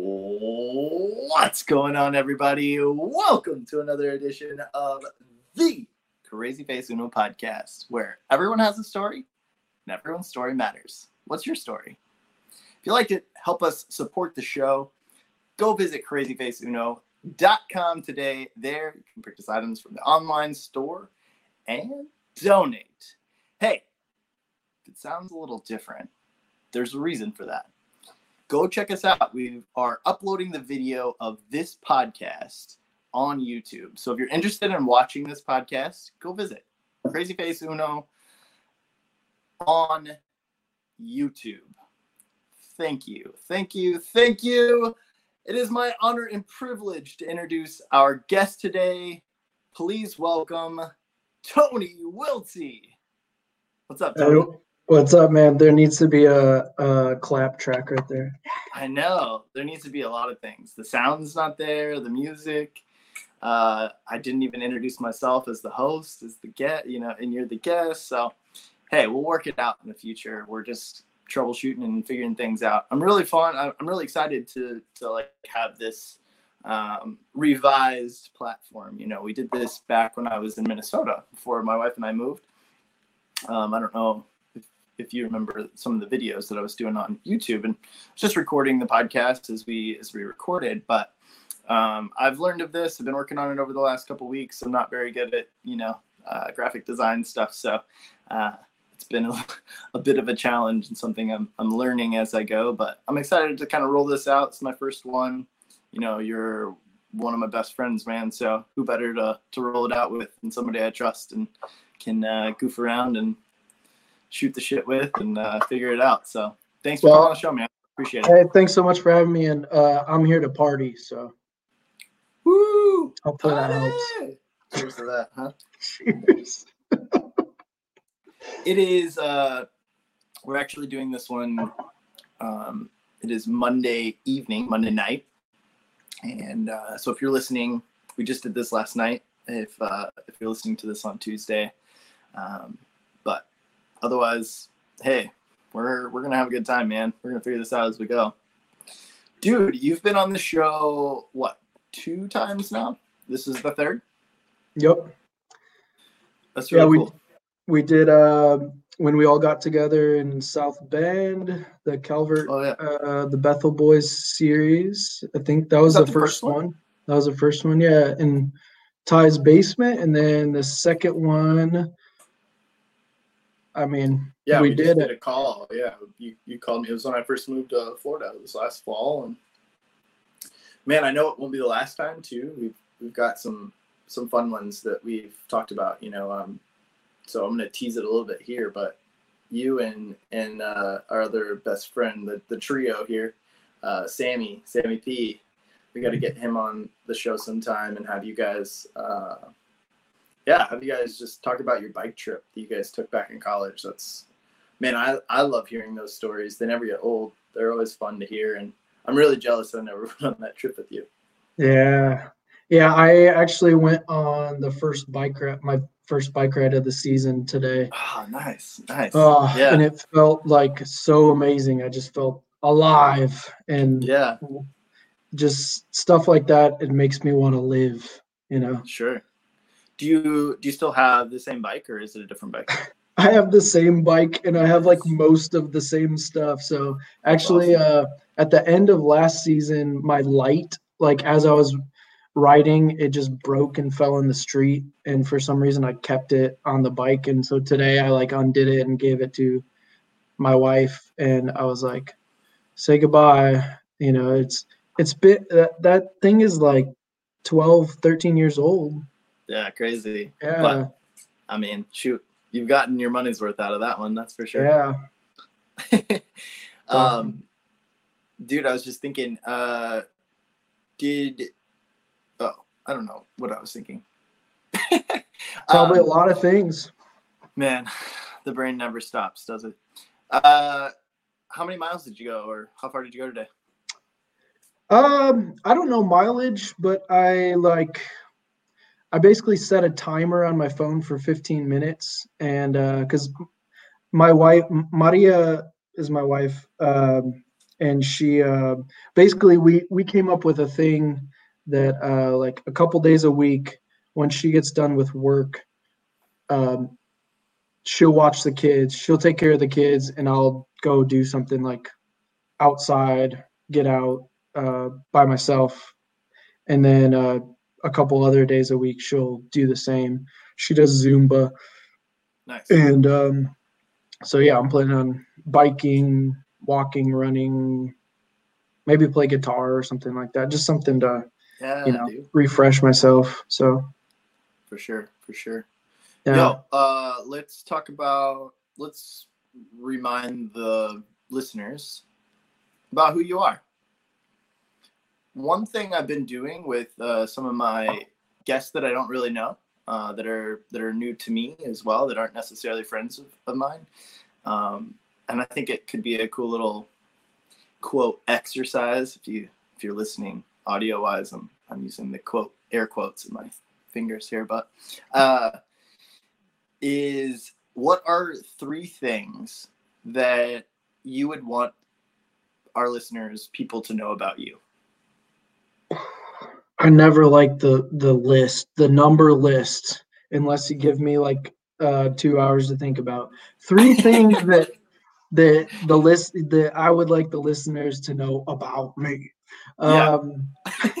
What's going on, everybody? Welcome to another edition of the Crazy Face Uno podcast, where everyone has a story and everyone's story matters. What's your story? If you'd like to help us support the show, go visit crazyfaceuno.com today. There, you can purchase items from the online store and donate. Hey, it sounds a little different, there's a reason for that go check us out. We are uploading the video of this podcast on YouTube. So if you're interested in watching this podcast, go visit Crazy Face Uno on YouTube. Thank you. Thank you. Thank you. It is my honor and privilege to introduce our guest today. Please welcome Tony Wiltse. What's up, Tony? Hello. What's up, man? There needs to be a, a clap track right there. I know. There needs to be a lot of things. The sound's not there, the music. Uh, I didn't even introduce myself as the host, as the get, you know, and you're the guest. So, hey, we'll work it out in the future. We're just troubleshooting and figuring things out. I'm really fun. I'm really excited to to like have this um, revised platform. You know, we did this back when I was in Minnesota before my wife and I moved. Um, I don't know if you remember some of the videos that I was doing on YouTube and just recording the podcast as we as we recorded. But um, I've learned of this. I've been working on it over the last couple weeks. I'm not very good at you know uh, graphic design stuff, so uh, it's been a, a, bit of a challenge and something I'm I'm learning as I go. But I'm excited to kind of roll this out. It's my first one. You know, you're one of my best friends, man. So who better to to roll it out with than somebody I trust and can uh, goof around and shoot the shit with and uh, figure it out. So thanks for well, coming on the show, man. Appreciate it. Hey, thanks so much for having me. And uh, I'm here to party. So woo! Hopefully that helps. Cheers to that, huh? Cheers. it is. Uh, we're actually doing this one. Um, it is Monday evening, Monday night, and uh, so if you're listening, we just did this last night. If uh, if you're listening to this on Tuesday, um, Otherwise, hey, we're we're gonna have a good time, man. We're gonna figure this out as we go. Dude, you've been on the show what two times now? This is the third. Yep. That's really yeah, we, cool. We did uh, when we all got together in South Bend, the Calvert, oh, yeah. uh, the Bethel Boys series. I think that was, that the, the, first, first one? one. That was the first one, yeah. In Ty's basement, and then the second one I mean, yeah, we, we did, did a call. Yeah, you, you called me. It was when I first moved to Florida. It was last fall, and man, I know it won't be the last time too. We've we've got some some fun ones that we've talked about. You know, um, so I'm gonna tease it a little bit here, but you and and uh, our other best friend, the the trio here, uh, Sammy, Sammy P. We got to get him on the show sometime and have you guys uh, yeah, have you guys just talked about your bike trip that you guys took back in college? That's man, I I love hearing those stories. They never get old. They're always fun to hear, and I'm really jealous I never went on that trip with you. Yeah, yeah. I actually went on the first bike ride, my first bike ride of the season today. Oh, nice, nice. Oh, yeah. And it felt like so amazing. I just felt alive, and yeah, just stuff like that. It makes me want to live. You know. Sure do you do you still have the same bike or is it a different bike? I have the same bike and I have like most of the same stuff. So actually, awesome. uh, at the end of last season, my light, like as I was riding, it just broke and fell in the street. And for some reason, I kept it on the bike. And so today, I like undid it and gave it to my wife. And I was like, "Say goodbye." You know, it's it's bit that that thing is like 12, 13 years old. Yeah, crazy. Yeah. But I mean, shoot, you've gotten your money's worth out of that one, that's for sure. Yeah. um, dude, I was just thinking, uh, did oh, I don't know what I was thinking. Probably um, a lot of things. Man, the brain never stops, does it? Uh, how many miles did you go, or how far did you go today? Um, I don't know mileage, but I like I basically set a timer on my phone for 15 minutes, and because uh, my wife Maria is my wife, um, and she uh, basically we we came up with a thing that uh, like a couple days a week when she gets done with work, um, she'll watch the kids, she'll take care of the kids, and I'll go do something like outside, get out uh, by myself, and then uh, a couple other days a week she'll do the same. She does Zumba. Nice. And um, so yeah, I'm planning on biking, walking, running, maybe play guitar or something like that. Just something to yeah, you know dude, refresh myself. So for sure, for sure. yeah, Yo, uh, let's talk about. Let's remind the listeners about who you are. One thing I've been doing with uh, some of my guests that I don't really know, uh, that are that are new to me as well, that aren't necessarily friends of, of mine, um, and I think it could be a cool little quote exercise if you if you're listening audio wise. I'm I'm using the quote air quotes in my fingers here, but uh, is what are three things that you would want our listeners, people to know about you? I never like the the list, the number list, unless you give me like uh, two hours to think about three things that that the list that I would like the listeners to know about me. Yeah. Um,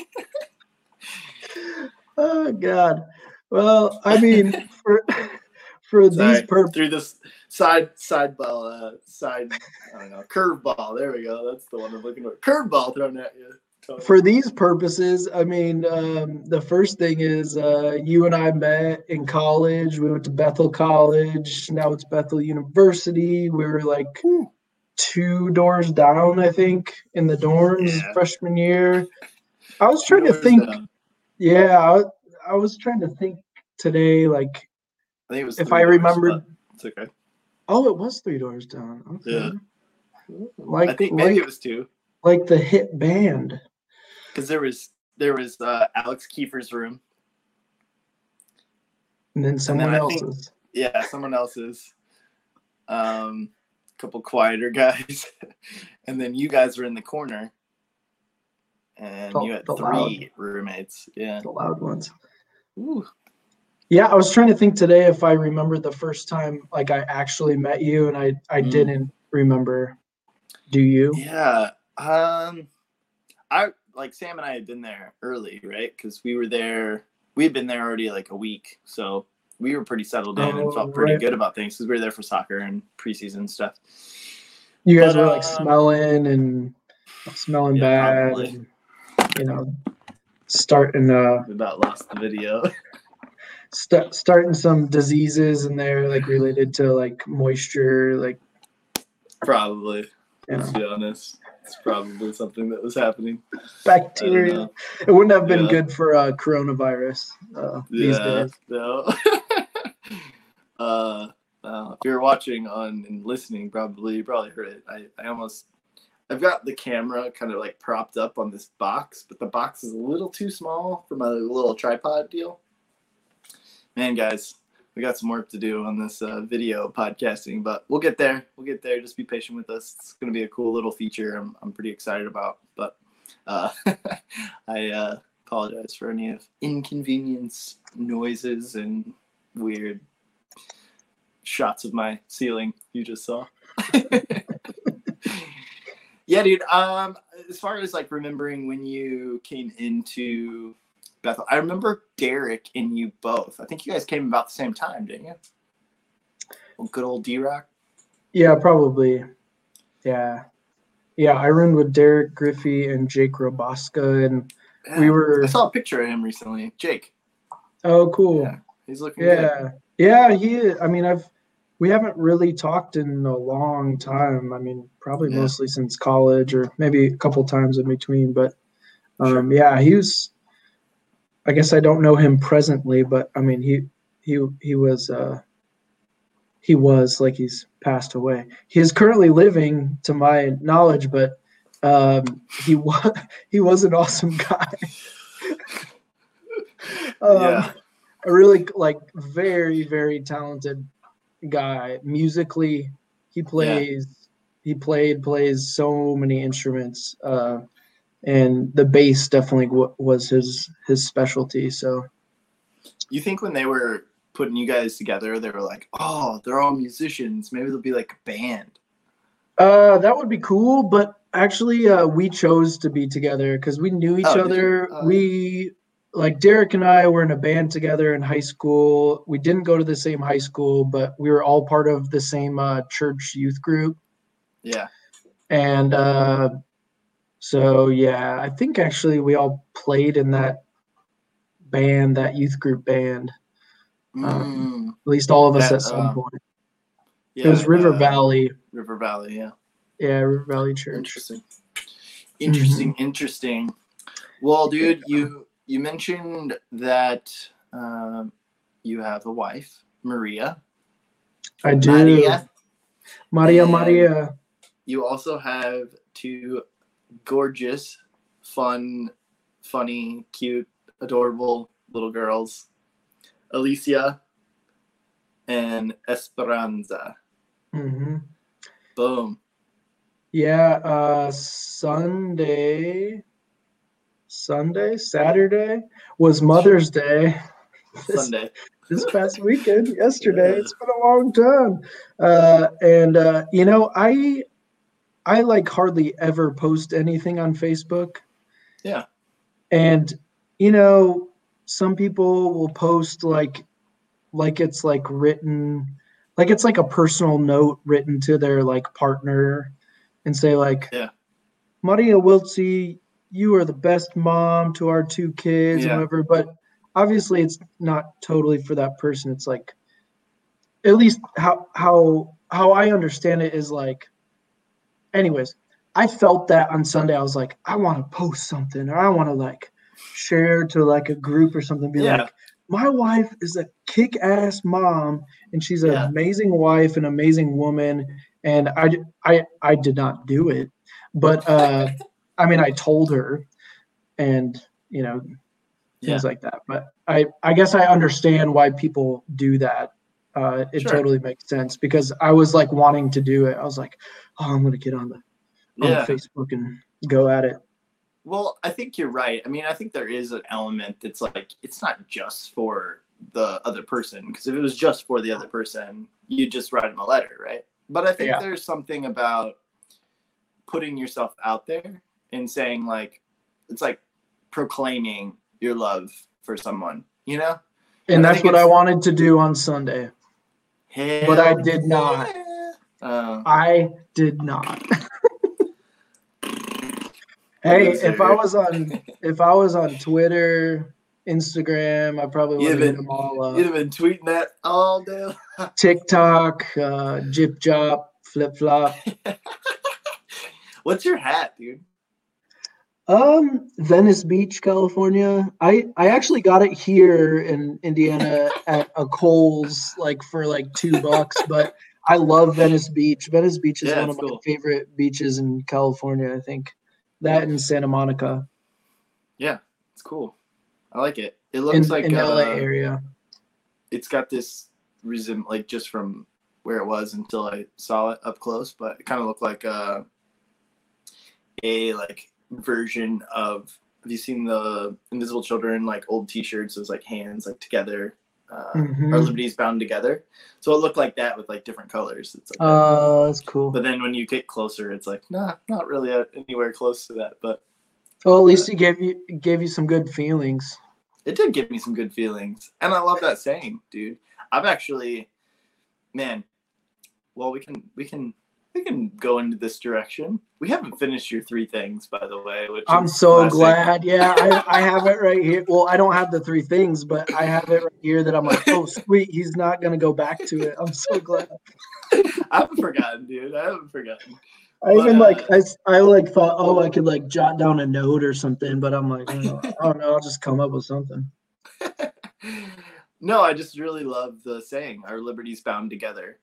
oh God. Well, I mean, for for Sorry, these purposes. through this side side ball, uh, side I don't know curve ball. There we go. That's the one I'm looking for. Curve ball thrown at you. For these purposes, I mean, um, the first thing is uh, you and I met in college. We went to Bethel College. Now it's Bethel University. We were like two doors down, I think, in the dorms Yeah. freshman year. I was trying to think. down. Yeah, I, I was trying to think today. Like, I think it was. if I remembered- It's okay. oh, it was three doors down. Okay. Yeah. Like, I think like, maybe it was two like the hit band. Because there was there was uh, Alex Kiefer's room. And then someone I think- else's. Yeah, someone else's. Um, a couple quieter guys, and then you guys were in the corner, and The- you had three roommates. Yeah. The loud ones. Ooh. Yeah, I was trying to think today if I remembered the first time like I actually met you, and I I Mm. didn't remember. Do you? Yeah. Um, I like Sam and I had been there early, right? Because we were there. We had been there already like a week, so we were pretty settled in Oh, and felt pretty right. good about things because we were there for soccer and preseason stuff. You guys But, were like uh, smelling and smelling Yeah, bad, and, you know, starting uh We about lost the video. st- starting some diseases in there like related to like moisture, like probably. Let's be honest. It's probably something that was happening. Bacteria. It wouldn't have been Yeah. good for uh, coronavirus uh, these Yeah. days. No. uh, uh, if you're watching on and listening, probably you probably heard it. I, I almost I've got the camera kind of like propped up on this box, but the box is a little too small for my little tripod deal. Man, guys, we got some work to do on this uh, video podcasting, but we'll get there. We'll get there. Just be patient with us. It's going to be a cool little feature. I'm, I'm pretty excited about, but uh, I uh, apologize for any of inconvenience noises and weird shots of my ceiling you just saw. yeah, dude. Um, as far as like remembering when you came into Bethel, I remember Derek and you both. I think you guys came about the same time, didn't you? Well, good old D Rock. Yeah, probably. Yeah. Yeah, I run with Derek Griffey and Jake Robaska and we were I saw a picture of him recently. Jake. oh cool. Yeah, he's looking good. Yeah. Yeah, he. I mean, I've we haven't really talked in a long time. I mean, probably Yeah. mostly since college or maybe a couple times in between, but um yeah, he was I guess I don't know him presently, but I mean, he he he was uh he was like he's passed away. He is currently living to my knowledge, but um he was he was an awesome guy. um, yeah. a really like very very talented guy musically he plays he played plays so many instruments, uh, and the bass definitely w- was his his specialty. So You think when they were putting you guys together, they were like, "Oh, they're all musicians. Maybe they'll be like a band." uh, that would be cool, but actually, uh, we chose to be together because we knew each Oh, other. Oh, we like Derek and I were in a band together in high school. We didn't go to the same high school, but we were all part of the same uh, church youth group. Yeah. And uh, so, yeah, I think actually we all played in that band, that youth group band. Mm. At least all of us That, at some uh, point. yeah it was River uh, Valley. River Valley. Yeah. Yeah, River Valley Church. Interesting. Interesting. Mm-hmm. Interesting. Well, dude, you you mentioned that um, you have a wife, Maria. I do. Maria. Maria, And- Maria. You also have two gorgeous, fun, funny, cute, adorable little girls, Alicia and Esperanza. hmm Boom. Yeah, uh, Sunday, Sunday, Saturday was Mother's Day. This, Sunday. this past weekend, yesterday. Yeah. It's been a long time. Uh, and uh, you know, I I like hardly ever post anything on Facebook. Yeah. And you know, some people will post like like it's like written like it's like a personal note written to their like partner and say like Yeah. Maria Wiltse, you are the best mom to our two kids Yeah. and whatever. But obviously it's not totally for that person. It's like at least how how how I understand it is like anyways, I felt that on Sunday. I was like, I want to post something or I want to like share to like a group or something. Be Yeah. like, my wife is a kick-ass mom and she's an Yeah. amazing wife, an amazing woman. And I, I, I did not do it, but uh, I mean, I told her, and you know, things like that. But I, I guess I understand why people do that. Uh, it Sure. totally makes sense because I was like wanting to do it. I was like, oh, I'm gonna get on the on Yeah. Facebook and go at it. Well, I think you're right. I mean, I think there is an element that's like it's not just for the other person because if it was just for the other person, you'd just write them a letter, right? But I think Yeah. there's something about putting yourself out there and saying like it's like proclaiming your love for someone, you know? And I that's what I wanted to do on Sunday. But I Hell did not. yeah. Uh, I did not. hey, if I was on if I was on Twitter, Instagram, I probably would have hit them all You'd have been tweeting that all day. TikTok, uh, Jip Jop, Flip Flop. What's your hat, dude? Um, Venice Beach, California. I I actually got it here in Indiana at a Kohl's like for like two bucks, but I love Venice Beach. Venice Beach is Yeah, one of it's my favorite beaches in California. I think that in Santa Monica, Yeah, It's cool. I like it. It in, looks like in uh, LA area. it's got this reason like just from where it was until I saw it up close, but it kind of looked like a a like version of have you seen the Invisible Children like old T-shirts? Those like hands like together. Uh, Mhm. Our liberties bound together. So it looked like that with like different colors. It's like that. Uh, that's cool. but then when you get closer, it's like nah, not really uh anywhere close to that. But Well, at least he gave you gave you some good feelings. it did give me some good feelings and i love that saying dude i've actually man well we can we can we can go into this direction we haven't finished your three things by the way which I'm so classic. glad. Yeah, I, I have it right here. Well, I don't have the three things, but I have it right here that I'm like, oh, sweet. He's not gonna go back to it. I'm so glad. i haven't forgotten dude i haven't forgotten I But, even like uh, I, s- I like thought, oh, I could like jot down a note or something, but I'm like, oh, I don't know. I'll just come up with something. no i just really love the saying our liberties bound together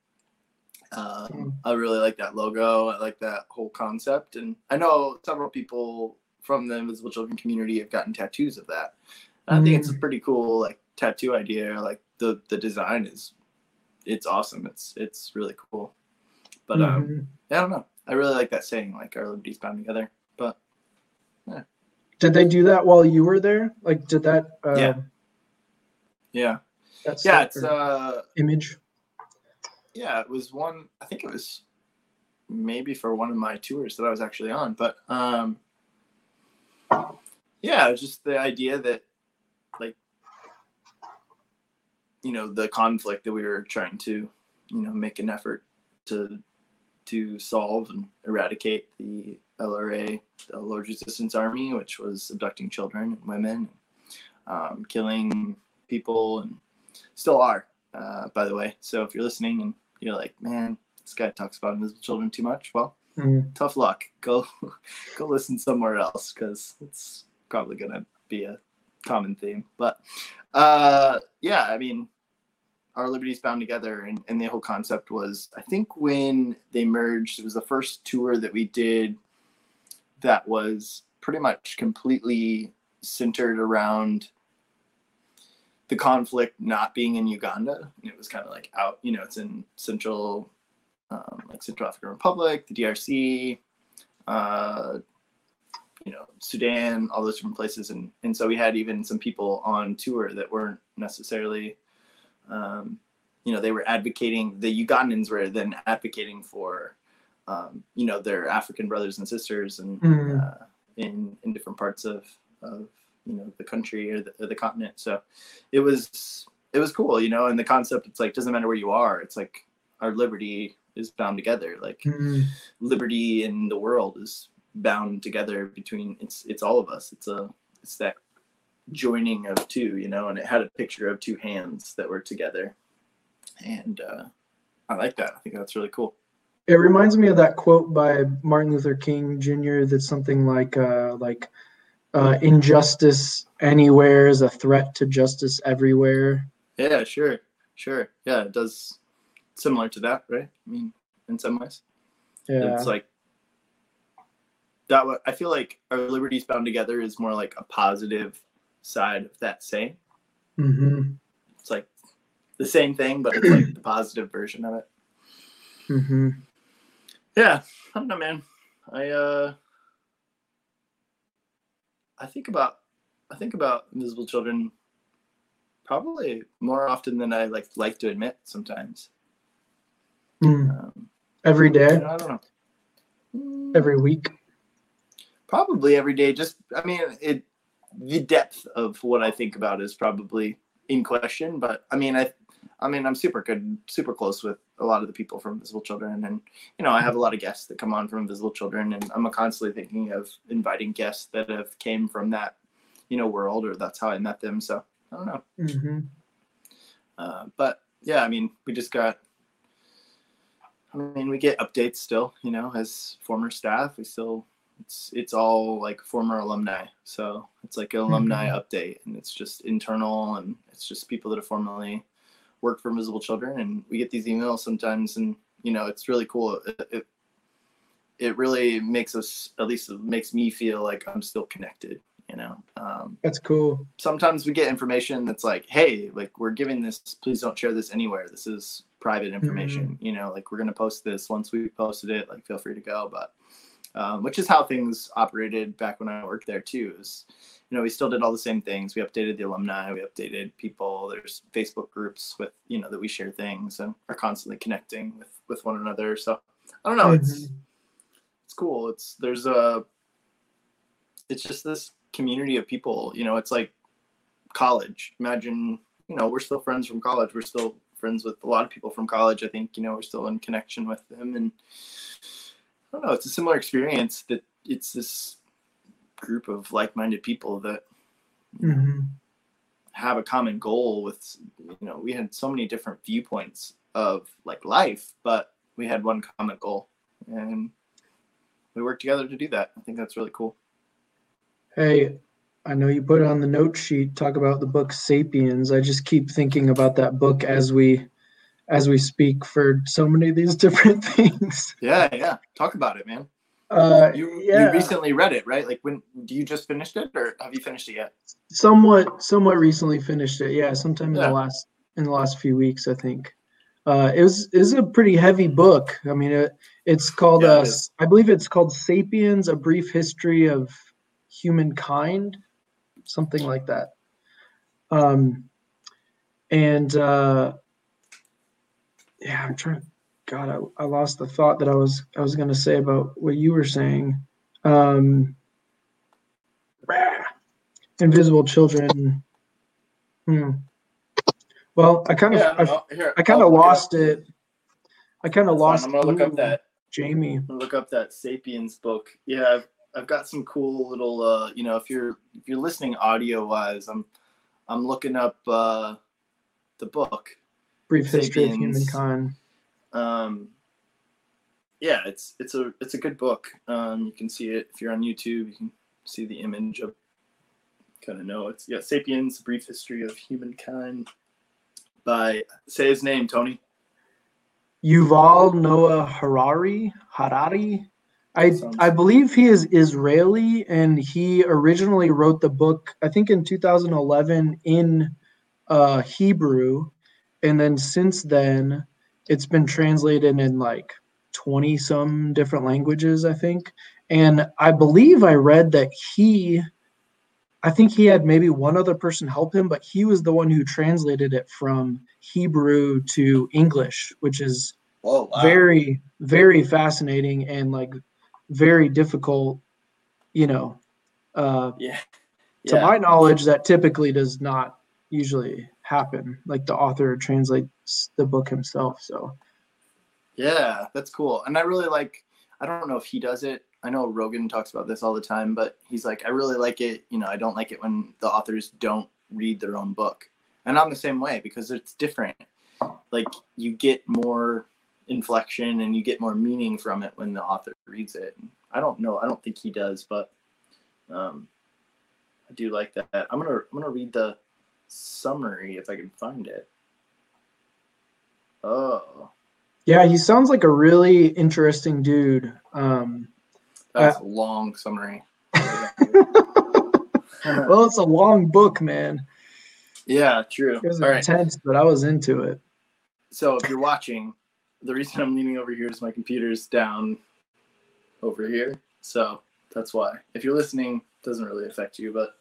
um, Mm. i really like that logo i like that whole concept and i know several people from the invisible children community have gotten tattoos of that i think it's a pretty cool like tattoo idea like the the design is it's awesome it's it's really cool but um Mhm. i don't know I really like that saying, like our liberties bound together. But Did they do that while you were there? Like, did that? Uh, Yeah. yeah, That's yeah, it's uh, image. Yeah, it was one. I think it was maybe for one of my tours that I was actually on, but um, yeah, it was just the idea that like you know the conflict that we were trying to you know make an effort to to solve and eradicate the LRA, the Lord's Resistance Army, which was abducting children and women, um, killing people, and still are, uh, by the way. So if you're listening and you're like, man, this guy talks about invisible children too much, well, Mm. tough luck. Go, go listen somewhere else because it's probably gonna be a common theme. But uh, yeah, I mean, our liberties bound together, and, and the whole concept was, I think when they merged, it was the first tour that we did that was pretty much completely centered around the conflict not being in Uganda. It was kind of like out, you know, it's in central, um, like Central African Republic, the DRC, uh, you know, Sudan, all those different places. And, and so we had even some people on tour that weren't necessarily, um, you know, they were advocating, the Ugandans were then advocating for, um, you know, their African brothers and sisters and Mm. uh, in, in different parts of, of, you know, the country or the, or the continent. So it was, it was cool, you know, and the concept, it's like, doesn't matter where you are. It's like our liberty is bound together. Like Mm. liberty in the world is bound together between it's it's all of us it's a it's that joining of two you know and it had a picture of two hands that were together and uh i like that i think that's really cool It reminds me of that quote by Martin Luther King Jr. That's something like, uh, like, uh, injustice anywhere is a threat to justice everywhere. yeah sure sure. Yeah it does similar to that right? I mean in some ways. Yeah. it's like that wa- i feel like our liberties bound together is more like a positive side of that saying. Hmm it's like the same thing but it's like the positive version of it. Hmm Yeah, I don't know, man. I uh, I think about I think about invisible children probably more often than I like like to admit sometimes. Mm. Um, Every day, I don't know. Mm, every week. probably every day. Just I mean, it the depth of what I think about is probably in question. But I mean, I I mean, I'm super good, super close with a lot of the people from Invisible Children, and you know, I have a lot of guests that come on from Invisible Children, and I'm constantly thinking of inviting guests that have came from that, you know, world, or that's how I met them. So I don't know, hmm uh, but yeah, I mean, we just got. I mean, we get updates still, you know, as former staff. We still, it's it's all like former alumni, so it's like an alumni update, and it's just internal, and it's just people that have formerly worked for Invisible Children, and we get these emails sometimes, and you know, it's really cool. It, it, it really makes us, at least it makes me feel like I'm still connected, you know. Um, That's cool. sometimes we get information that's like, hey, like we're giving this, please don't share this anywhere. This is private information. You know, like we're gonna post this once we posted it, like feel free to go. But um, which is how things operated back when I worked there too. Is you know, we still did all the same things. We updated the alumni, we updated people. There's Facebook groups with, you know, that we share things and are constantly connecting with with one another. So I don't know, it's Mhm. it's cool. It's there's a it's just this community of people. You know, it's like college. Imagine, you know, we're still friends from college. We're still friends with a lot of people from college. I think, you know, we're still in connection with them. And I don't know, it's a similar experience that it's this group of like minded people that Mhm. have a common goal with you know we had so many different viewpoints of like life but we had one common goal and we worked together to do that i think that's really cool Hey, I know you put on the note sheet. Talk about the book *Sapiens*. I just keep thinking about that book as we, as we speak for so many of these different things. yeah yeah talk about it man Uh, you yeah, you recently read it right like when do you just finished it or have you finished it yet somewhat, somewhat recently finished it. Yeah, sometime in Yeah. the last in the last few weeks, I think. Uh, it was is a pretty heavy book. I mean, it It's called Yeah, uh, it. I believe it's called Sapiens: A Brief History of Humankind, something like that. Um, and uh, yeah, I'm trying. God, I, I lost the thought that I was I was going to say about what you were saying. Um, invisible children. Hmm. Well, I kind of Yeah, I, no, here, I kind of lost up- it. I kind of That's fine, lost. I'm gonna look up that. Jamie. I'm gonna look up that Sapiens book. Yeah, I've, I've got some cool little. Uh, you know, if you're if you're listening audio wise, I'm I'm looking up uh, the book. Brief history of humankind. Um, yeah, it's it's a it's a good book. Um, you can see it if you're on YouTube. You can see the image of. Kind of know it's yeah, *Sapiens: Brief History of Humankind* by say his name, Tony. Yuval Noah Harari. Harari. I I believe he is Israeli, and he originally wrote the book. I think in 2011 in uh, Hebrew, and then since then, it's been translated in like 20 some different languages. I think, and I believe I read that he. I think he had maybe one other person help him, but he was the one who translated it from Hebrew to English, which is Whoa! Wow. very very fascinating and like very difficult you know uh yeah. to Yeah. my knowledge that typically does not usually happen like the author translates the book himself so Yeah, that's cool. And I really like I don't know if he does it. I know Rogan talks about this all the time, but he's like, I really like it, you know, I don't like it when the authors don't read their own book. And I'm the same way because it's different. Like you get more inflection and you get more meaning from it when the author reads it. I don't know, I don't think he does, but um I do like that. I'm gonna I'm gonna read the summary if I can find it. Oh. yeah he sounds like a really interesting dude um That's a long summary. well it's a long book man yeah, true. it was All right. intense but i was into it So if you're watching, the reason I'm leaning over here is my computer's down over here. So that's why. If you're listening, it doesn't really affect you, but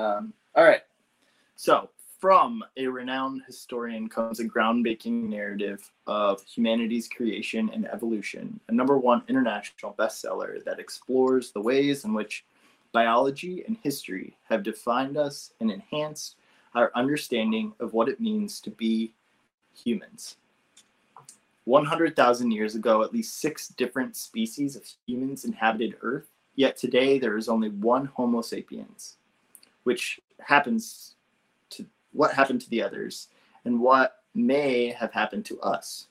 um, all right. So from a renowned historian comes a groundbreaking narrative of humanity's creation and evolution, a number one international bestseller that explores the ways in which biology and history have defined us and enhanced our understanding of what it means to be humans. 100,000 years ago, at least six different species of humans inhabited Earth, yet today there is only one Homo sapiens, which happens what happened to the others and what may have happened to us.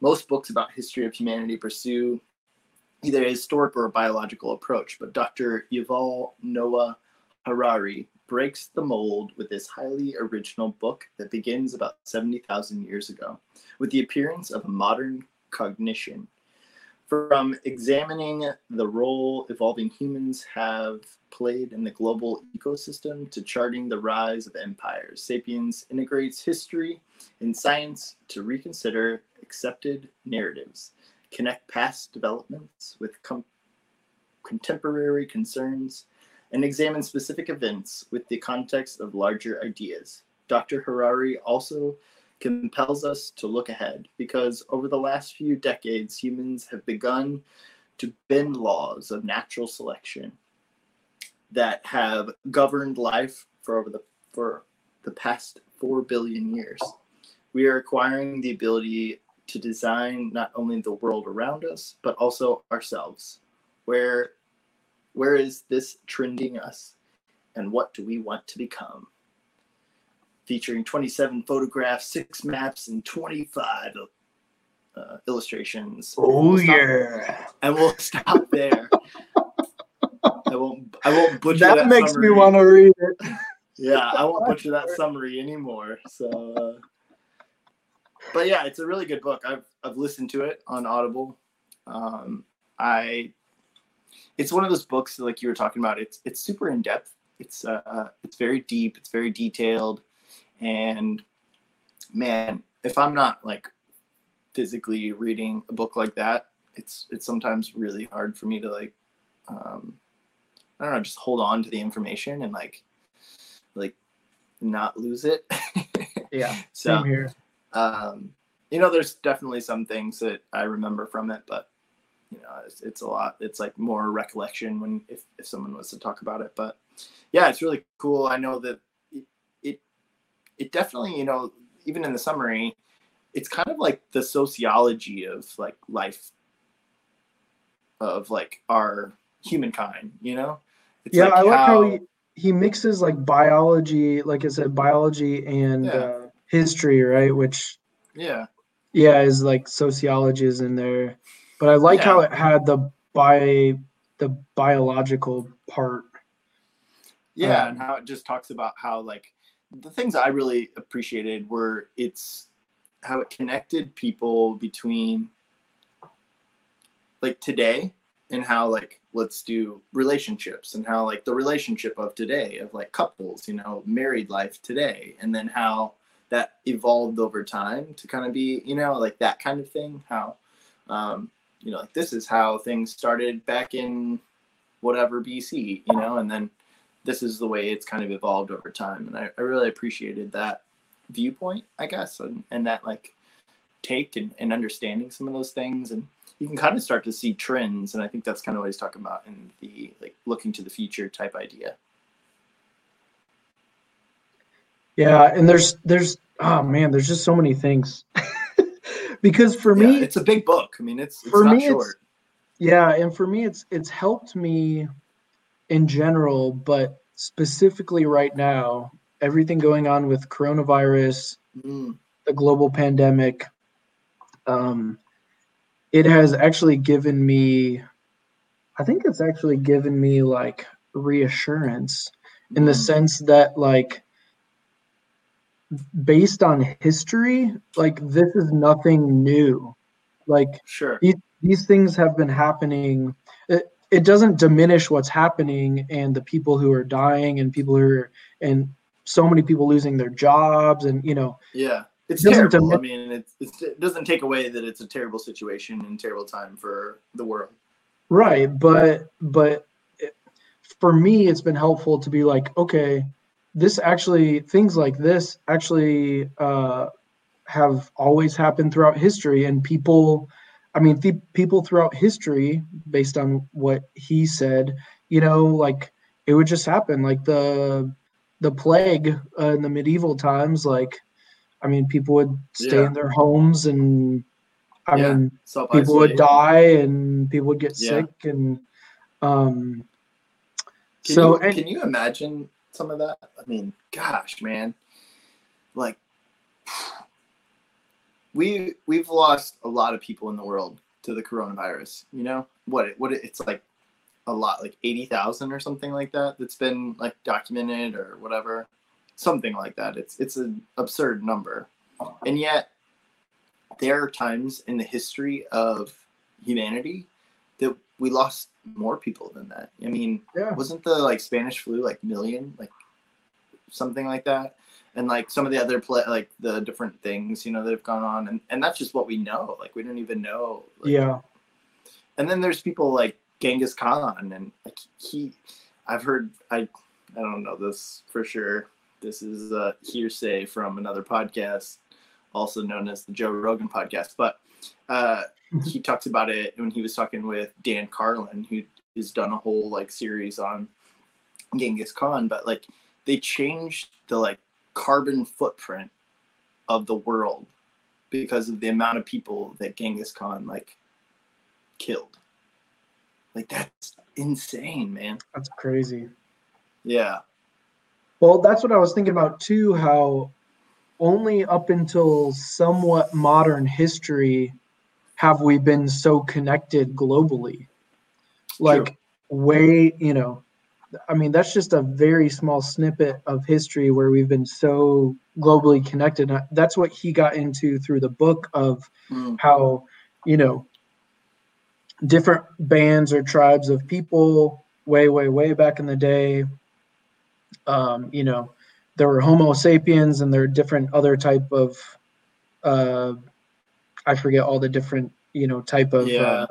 Most books about history of humanity pursue either a historic or a biological approach, but Dr. Yuval Noah Harari breaks the mold with this highly original book that begins about 70,000 years ago with the appearance of a modern cognition. From examining the role evolving humans have played in the global ecosystem to charting the rise of empires, Sapiens integrates history and science to reconsider accepted narratives, connect past developments with com- contemporary concerns, and examine specific events with the context of larger ideas. Dr. Harari also compels us to look ahead because over the last few decades, humans have begun to bend laws of natural selection that have governed life for over the for the past four billion years. We are acquiring the ability to design not only the world around us but also ourselves. Where where is this trending us and what do we want to become? Featuring 27 photographs, six maps, and 25 uh, illustrations. oh We'll yeah And we'll stop there. I won't. I won't butcher that. that makes summary. me want to read it Yeah, I won't butcher that summary anymore. So, uh, but yeah, it's a really good book. I've I've listened to it on Audible. Um, I, it's one of those books that, like you were talking about. It's it's super in depth. It's uh, it's very deep. It's very detailed, and man, if I'm not like physically reading a book like that, it's it's sometimes really hard for me to like um I don't know, just hold on to the information and like like not lose it. Yeah, so same here. um you know there's definitely some things that I remember from it, but you know it's, it's a lot it's like more recollection when if, if someone was to talk about it but yeah it's really cool i know that it definitely you know even in the summary it's kind of like the sociology of like life of like our humankind you know it's yeah, I like how, he, he mixes like biology, like I said, biology and Yeah. uh, history, right? Which yeah yeah, is like sociology is in there. But I like how it had the bi the biological part. yeah Um, and how it just talks about how like the things i really appreciated were it's how it connected people between like today and how like let's do relationships and how like the relationship of today of like couples you know married life today and then how that evolved over time to kind of be you know like that kind of thing how um you know like this is how things started back in whatever bc you know and then this is the way it's kind of evolved over time and i, I really appreciated that viewpoint i guess and, and that like take and, and understanding some of those things and you can kind of start to see trends and i think that's kind of what he's talking about in the like looking to the future type idea. Yeah, and there's there's oh man, there's just so many things. because for Yeah, me, it's a big book. I mean it's, it's For not me, it's- Yeah, and for me, it's it's helped me in general, but specifically right now, everything going on with coronavirus, Mm, the global pandemic, um, it has actually given me, I think it's actually given me like reassurance in the mm, sense that like based on history, like this is nothing new. Like sure these things have been happening. It, it doesn't diminish what's happening and the people who are dying and people who are and so many people losing their jobs and you know. Yeah it's Doesn't terrible. i mean it's, it's, it doesn't take away that it's a terrible situation and terrible time for the world. Right but but it, for me it's been helpful to be like okay this actually things like this actually uh, have always happened throughout history and people i mean the people throughout history based on what he said you know like it would just happen like the the plague uh, in the medieval times like i mean people would stay Yeah. in their homes and i Yeah. mean people would die and people would get Yeah. sick and um Can so you, and, can you imagine some of that? I mean, gosh, man, like we we've lost a lot of people in the world to the coronavirus. You know what? It, what it, it's like a lot, like eighty thousand or something like that. That's been like documented or whatever, something like that. It's it's an absurd number, and yet there are times in the history of humanity that we lost more people than that. I mean, yeah wasn't the like Spanish flu like million, like something like that? And like some of the other play, like the different things, you know, that have gone on, and and that's just what we know. Like we don't even know. Like, yeah And then there's people like Genghis Khan, and like he, I've heard I, I don't know this for sure. This is uh, hearsay from another podcast, also known as the Joe Rogan podcast, but. Uh, he talks about it when he was talking with Dan Carlin, who has done a whole like series on Genghis Khan, but like they changed the like carbon footprint of the world because of the amount of people that Genghis Khan like killed. Like that's insane, man. that's crazy Yeah. Well, that's what I was thinking about too. How only up until somewhat modern history have we been so connected globally. Like, way, you know, I mean, that's just a very small snippet of history where we've been so globally connected. That's what he got into through the book of Mm, how, you know, different bands or tribes of people way, way, way back in the day um, you know, there were Homo sapiens and there are different other type of, uh, I forget all the different you know type of Yeah. uh,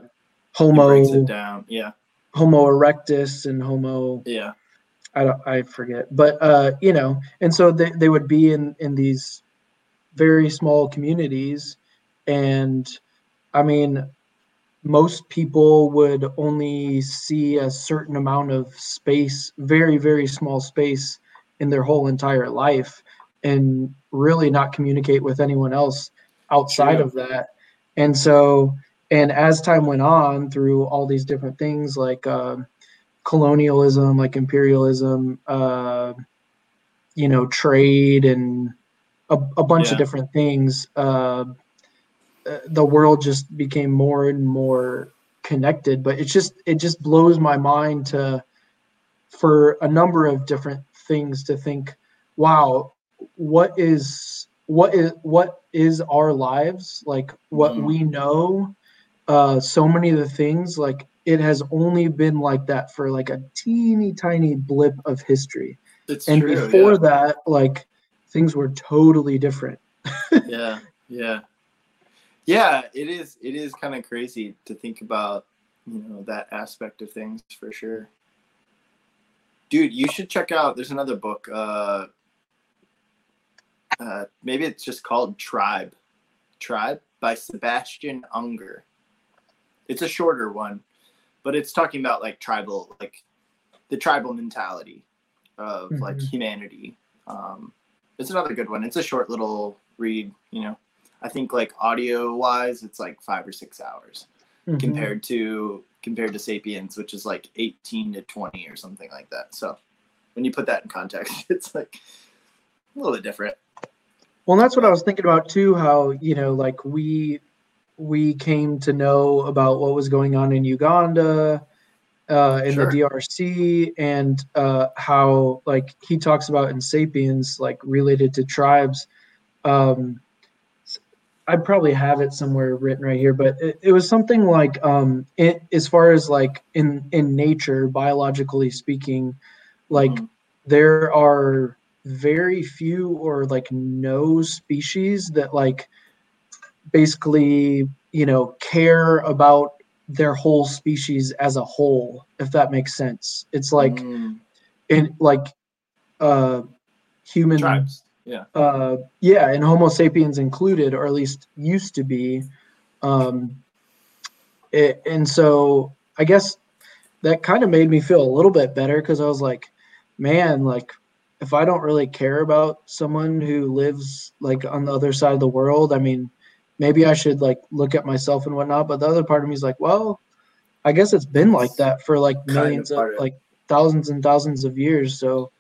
Homo breaks it down. Yeah. Homo erectus and Homo Yeah. I don't I forget, but uh, you know, and so they, they would be in in these very small communities, and I mean, most people would only see a certain amount of space, very very small space, in their whole entire life, and really not communicate with anyone else outside True. of that, and so. And as time went on through all these different things like um colonialism, like imperialism, uh, you know, trade, and a, a bunch Yeah. of different things. Uh, uh, the world just became more and more connected. But it's just it just blows my mind to for a number of different things to think, wow, what is what is what is our lives like? What Mhm. we know uh so many of the things like it has only been like that for like a teeny tiny blip of history. It's and true. before yeah. that like things were totally different. Yeah yeah. Yeah it is it is kind of crazy to think about you know that aspect of things for sure. Dude you should check out there's another book uh uh maybe it's just called tribe. Tribe by sebastian Junger it's a shorter one but it's talking about like tribal like the tribal mentality of like Mhm. humanity. Um it's another good one. It's a short little read you know. I think like audio wise it's like five or six hours Mhm. compared to compared to sapiens which is like 18 to 20 or something like that. So when you put that in context it's like a little bit different. Well that's what i was thinking about too how you know like we we came to know about what was going on in uganda uh, in Sure. the DRC and uh, how like he talks about in Sapiens like related to tribes. Um, I probably have it somewhere written right here, but it, it was something like um, it, as far as like in in nature, biologically speaking, like Mhm. there are very few or like no species that like basically you know care about their whole species as a whole if that makes sense. It's like Mm, in like uh human tribes yeah. uh yeah and homo sapiens included or at least used to be um it, and so i guess that kind of made me feel a little bit better because i was like man like if i don't really care about someone who lives like on the other side of the world i mean maybe i should like look at myself and whatnot but the other part of me is like well i guess it's been like that for like Kind of millions of, part of it. like thousands and thousands of years so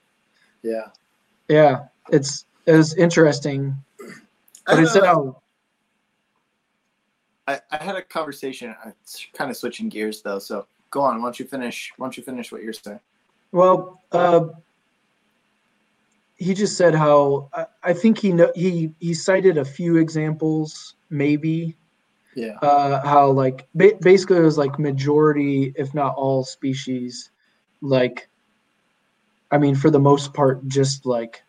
yeah. Yeah it's it's interesting. But it said Uh, how I, I had a conversation it's kind of switching gears though so go on why don't you finish why don't you finish what you're saying? Well, uh, he just said how I, I think he know he he cited a few examples, maybe yeah uh, how like ba- basically it was like majority, if not all species, like I mean for the most part, just like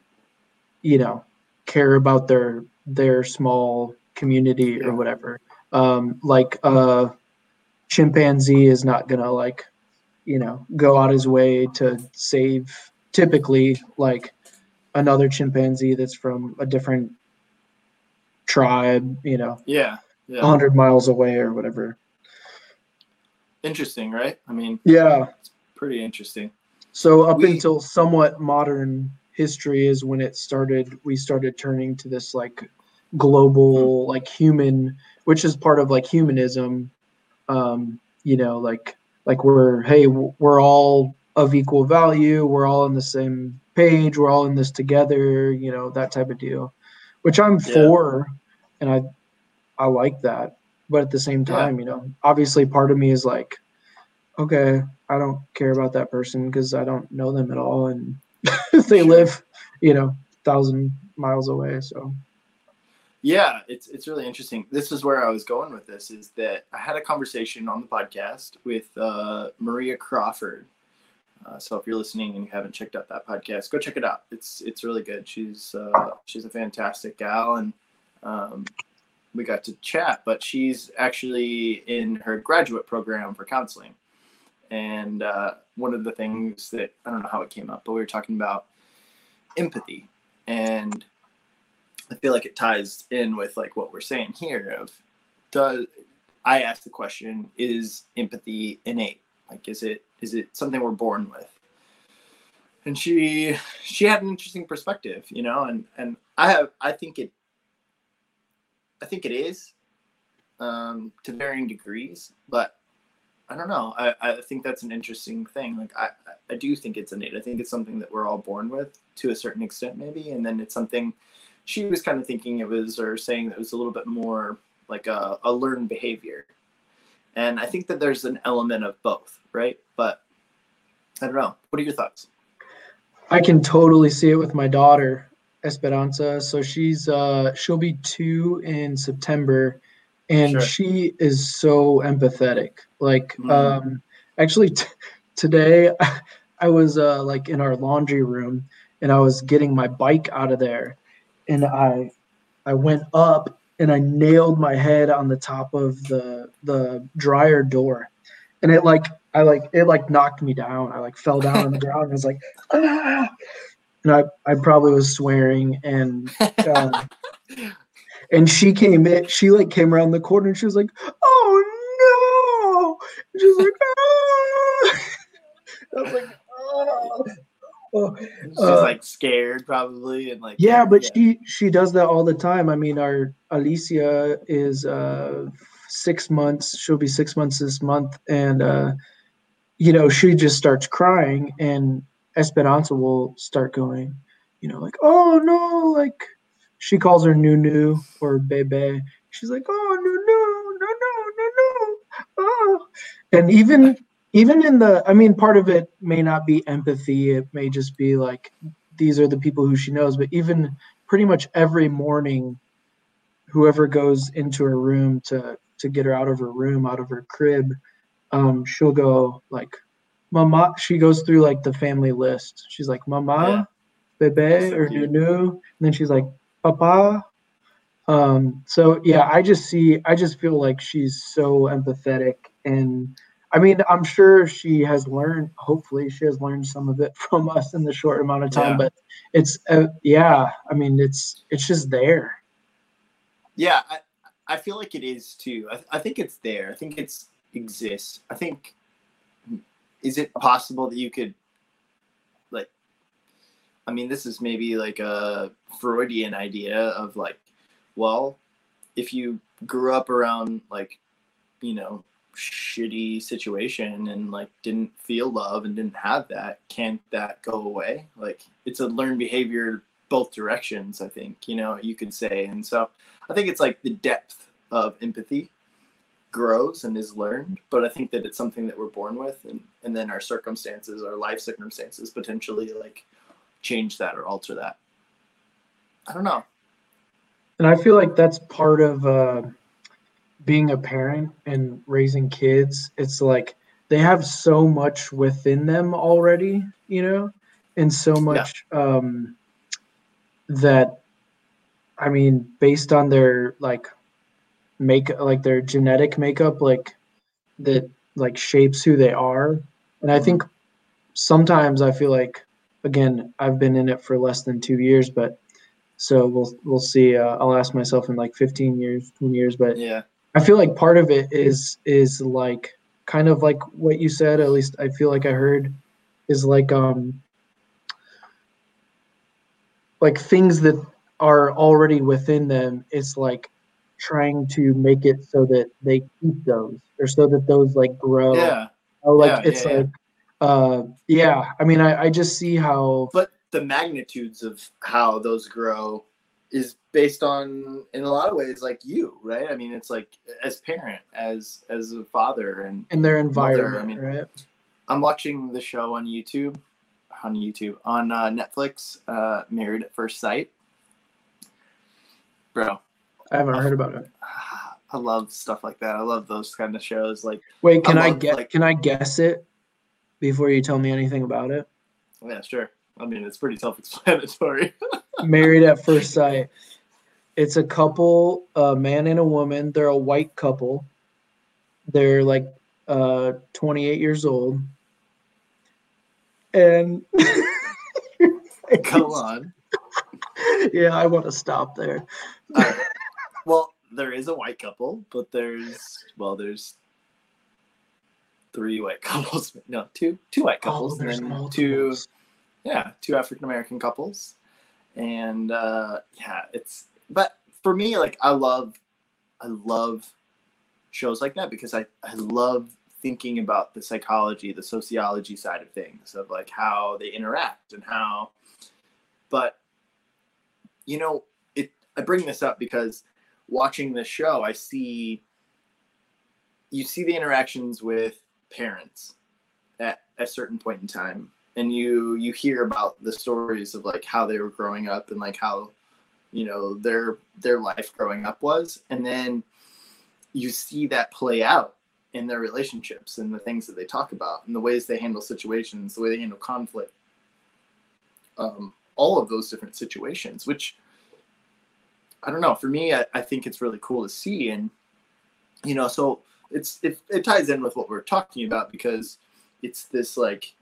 you know care about their their small community or whatever. Um, like uh, chimpanzee is not gonna like you know go out his way to save typically like another chimpanzee that's from a different tribe you know yeah yeah. 100 miles away or whatever. Interesting right? I mean yeah. it's pretty interesting. So up We- until somewhat modern history is when it started we started turning to this like global like human which is part of like humanism. Um you know like like we're hey we're all of equal value. We're all on the same page. We're all in this together you know that type of deal which i'm Yeah. for and i i like that but at the same Yeah. time you know obviously part of me is like okay i don't care about that person because i don't know them at all and they live you know thousand miles away so Yeah, it's it's really interesting. This is where I was going with this. Is that I had a conversation on the podcast with uh, Maria Crawford. Uh, so if you're listening and you haven't checked out that podcast, go check it out. It's it's really good. She's uh, she's a fantastic gal, and um, we got to chat. But she's actually in her graduate program for counseling, and uh, one of the things that I don't know how it came up, but we were talking about empathy, and I feel like it ties in with like what we're saying here. Of does I asked the question: Is empathy innate? Like, is it is it something we're born with? And she she had an interesting perspective, you know, and and I have I think it I think it is um, to varying degrees, but I don't know. I, I think that's an interesting thing. Like I, I do think it's innate. I think it's something that we're all born with to a certain extent, maybe, and then it's something. She was kind of thinking it was, or saying that it was a little bit more like a, a learned behavior, and I think that there's an element of both, right? But I don't know. What are your thoughts? I can totally see it with my daughter, Esperanza. So she's uh she'll be two in September and Sure. she is so empathetic. Like Mm. um actually t- today I was uh like in our laundry room and I was getting my bike out of there and I I went up and I nailed my head on the top of the the dryer door. And it like I like it like knocked me down. I like fell down on the ground I was like ah! and I, I probably was swearing and um, and she came in she like came around the corner and she was like oh no and she was like ah! I was like oh. Oh. She's Uh, like scared, probably, and like yeah but she she does that all the time i mean our alicia is uh six months she'll be six months this month and uh you know she just starts crying and esperanza will start going you know like oh no like she calls her nunu or bebe. She's like oh no no no no no no oh. And even even in the i mean part of it may not be empathy. It may just be like these are the people who she knows. But even pretty much every morning whoever goes into her room to to get her out of her room out of her crib um she'll go like mama she goes through like the family list she's like mama bebe so or cute. nunu and then she's like papa um so yeah i just see i just feel like she's so empathetic and I mean, I'm sure she has learned. Hopefully, she has learned some of it from us in the short amount of time. Yeah. But it's, uh, yeah. I mean, it's it's just there. Yeah, I, I feel like it is too. I, I think it's there. I think it's exists. I think is it possible that you could like I mean this is maybe like a Freudian idea of like well if you grew up around like you know shitty situation and like didn't feel love and didn't have that can't that go away like it's a learned behavior both directions i think you know you could say and so i think it's like the depth of empathy grows and is learned but i think that it's something that we're born with and, and then our circumstances our life circumstances potentially like change that or alter that. I don't know. And I feel like that's part of uh, being a parent and raising kids. It's like they have so much within them already, you know, and so much um, that, I mean, based on their like make like their genetic makeup, like that like shapes who they are. And I think sometimes I feel like, again, I've been in it for less than two years, but so we'll we'll see. Uh, I'll ask myself in like 15 years, 20 years, but yeah I feel like part of it is is like kind of like what you said. At least I feel like I heard is like um like things that are already within them. It's like trying to make it so that they keep those or so that those like grow. yeah Oh, like Yeah, it's yeah, yeah. uh yeah. I mean, I I just see how but the magnitudes of how those grow is based on in a lot of ways like you right i mean it's like as parent as as a father and in their Mother, environment, I mean, right? i'm watching the show on youtube on youtube on uh, netflix uh married at first sight bro I haven't heard about it. i love stuff like that i love those kind of shows like Wait, can I, love, get? like- can I guess it before you tell me anything about it? yeah sure i mean it's pretty self-explanatory Married at first sight. it's a couple, a man and a woman. They're a white couple. They're like uh 28 years old. And come on. yeah, I want to stop there. Well, there is a white couple, but there's well, there's three white couples. No, two two white couples, Oh, and there's then two yeah, two African American couples, and uh, yeah, it's. But for me, like I love, I love shows like that because I I love thinking about the psychology, the sociology side of things of like how they interact and how. But you know, it. I bring this up because watching this show, I see. You see the interactions with parents at a certain point in time and you you hear about the stories of like how they were growing up and like how you know their their life growing up was and then you see that play out in their relationships and the things that they talk about and the ways they handle situations the way they handle conflict um, all of those different situations which i don't know. For me I, I think it's really cool to see and you know so it's it, it ties in with what we're talking about because it's this like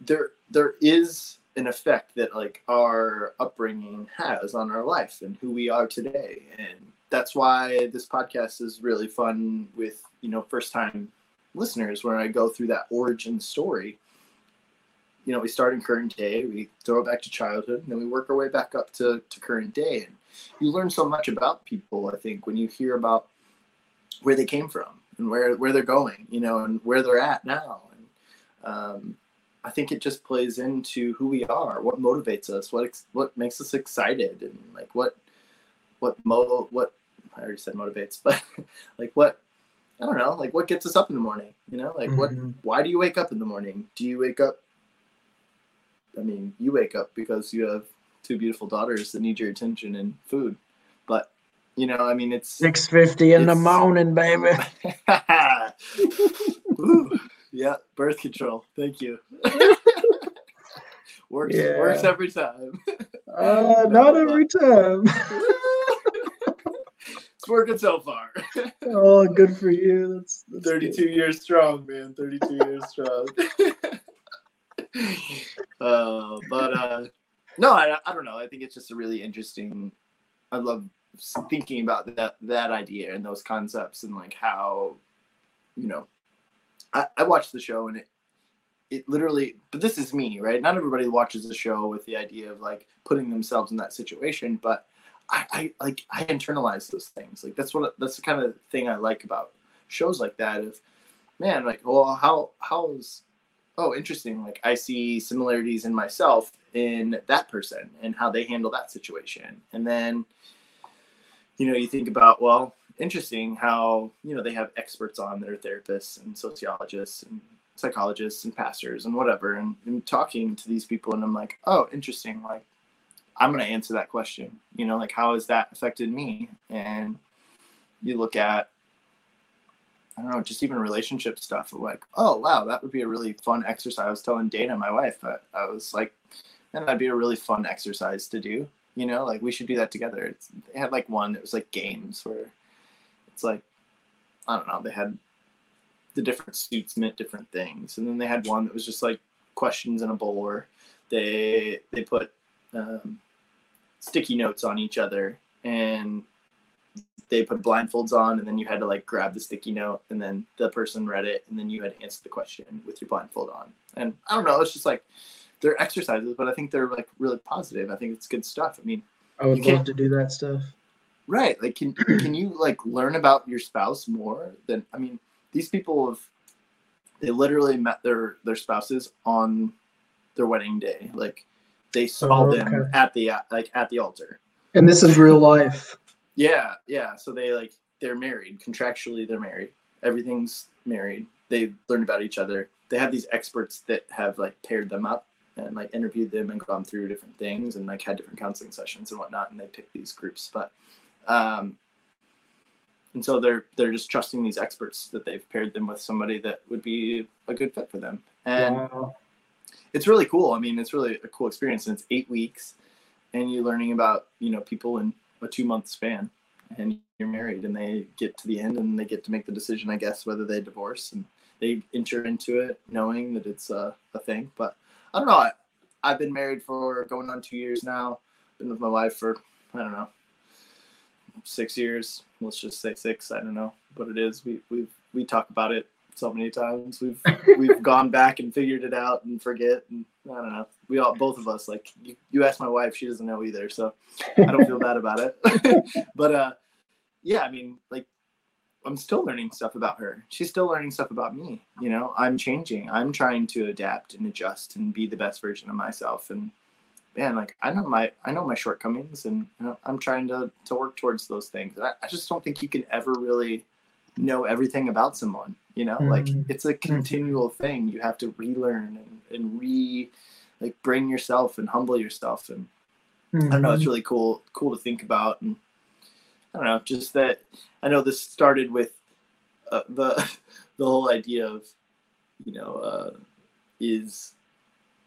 there there is an effect that like our upbringing has on our life and who we are today. And that's why this podcast is really fun with you know first time listeners when i go through that origin story you know we start in current day we throw it back to childhood and then we work our way back up to, to current day and you learn so much about people i think when you hear about where they came from and where where they're going you know and where they're at now and um, I think it just plays into who we are, what motivates us, what ex- what makes us excited, and like what what mo what I already said motivates, but like what I don't know, like what gets us up in the morning, you know, like what Mhm. why do you wake up in the morning? Do you wake up? I mean, you wake up because you have two beautiful daughters that need your attention and food, but you know, I mean, it's 650 in the morning, baby. Ooh, yeah, birth control. Thank you. works Yeah. works every time. Uh, not every time. it's working so far. Oh, good for you. That's, that's good. 32 years strong, man. 32 years strong. uh, but uh, no, I, I don't know. I think it's just a really interesting. I love thinking about that that idea and those concepts and like how, you know, I, I watched the show and it it literally. But this is me, right? Not everybody watches the show with the idea of like putting themselves in that situation, but I, I like I internalize those things. Like that's what that's the kind of thing I like about shows like that. Of man, like well, how how is oh interesting. Like I see similarities in myself in that person and how they handle that situation, and then you know you think about well, interesting how you know they have experts on that are therapists and sociologists and psychologists and pastors and whatever, and, and talking to these people, and I'm like, oh, interesting, like. I'm going to answer that question. You know, like how has that affected me? And you look at, I don't know, just even relationship stuff. Like, oh wow, that would be a really fun exercise. I was telling Dana, my wife, but I was like, man, that'd be a really fun exercise to do. You know, like we should do that together. It's, they had like one that was like games where it's like, I don't know, they had the different suits meant different things, and then they had one that was just like questions in a bowl where they they put um, sticky notes on each other and they put blindfolds on and then you had to like grab the sticky note and then the person read it and then you had to answer the question with your blindfold on. And i don't know it's just like they're exercises but i think they're like really positive. I think it's good stuff. I mean I would love to do that stuff. right like can can you like learn about your spouse more than i mean these people have they literally met their their spouses on their wedding day. Like they oh, saw Oh, them at the like at the altar. And this is real life. Yeah, yeah. So they like they're married contractually. They're married. Everything's married. They learn about each other. They have these experts that have like paired them up and like interviewed them and gone through different things and like had different counseling sessions and whatnot. And they pick these groups, but um, and so they're they're just trusting these experts that they've paired them with somebody that would be a good fit for them. And wow. it's really cool. I mean, it's really a cool experience. And it's eight weeks, and you're learning about you know people in a two month span and you're married and they get to the end and they get to make the decision, I guess, whether they divorce and they enter into it knowing that it's a, a thing. But I don't know. I, I've been married for going on two years now. Been with my wife for, I don't know, six years. Let's just say six. I don't know what it is. We, we we talk about it so many times. We've we've gone back and figured it out and forget. And I don't know. We all both of us like you, you ask my wife, she doesn't know either, so I don't feel bad about it. but uh, yeah, I mean, like I'm still learning stuff about her. She's still learning stuff about me. You know, I'm changing. I'm trying to adapt and adjust and be the best version of myself. And man, like I know my I know my shortcomings, and you know, I'm trying to to work towards those things. I, I just don't think you can ever really know everything about someone you know mm-hmm. like it's a continual thing you have to relearn and, and re like bring yourself and humble yourself and mm-hmm. i don't know it's mm-hmm. really cool cool to think about and i don't know just that i know this started with uh, the the whole idea of you know uh, is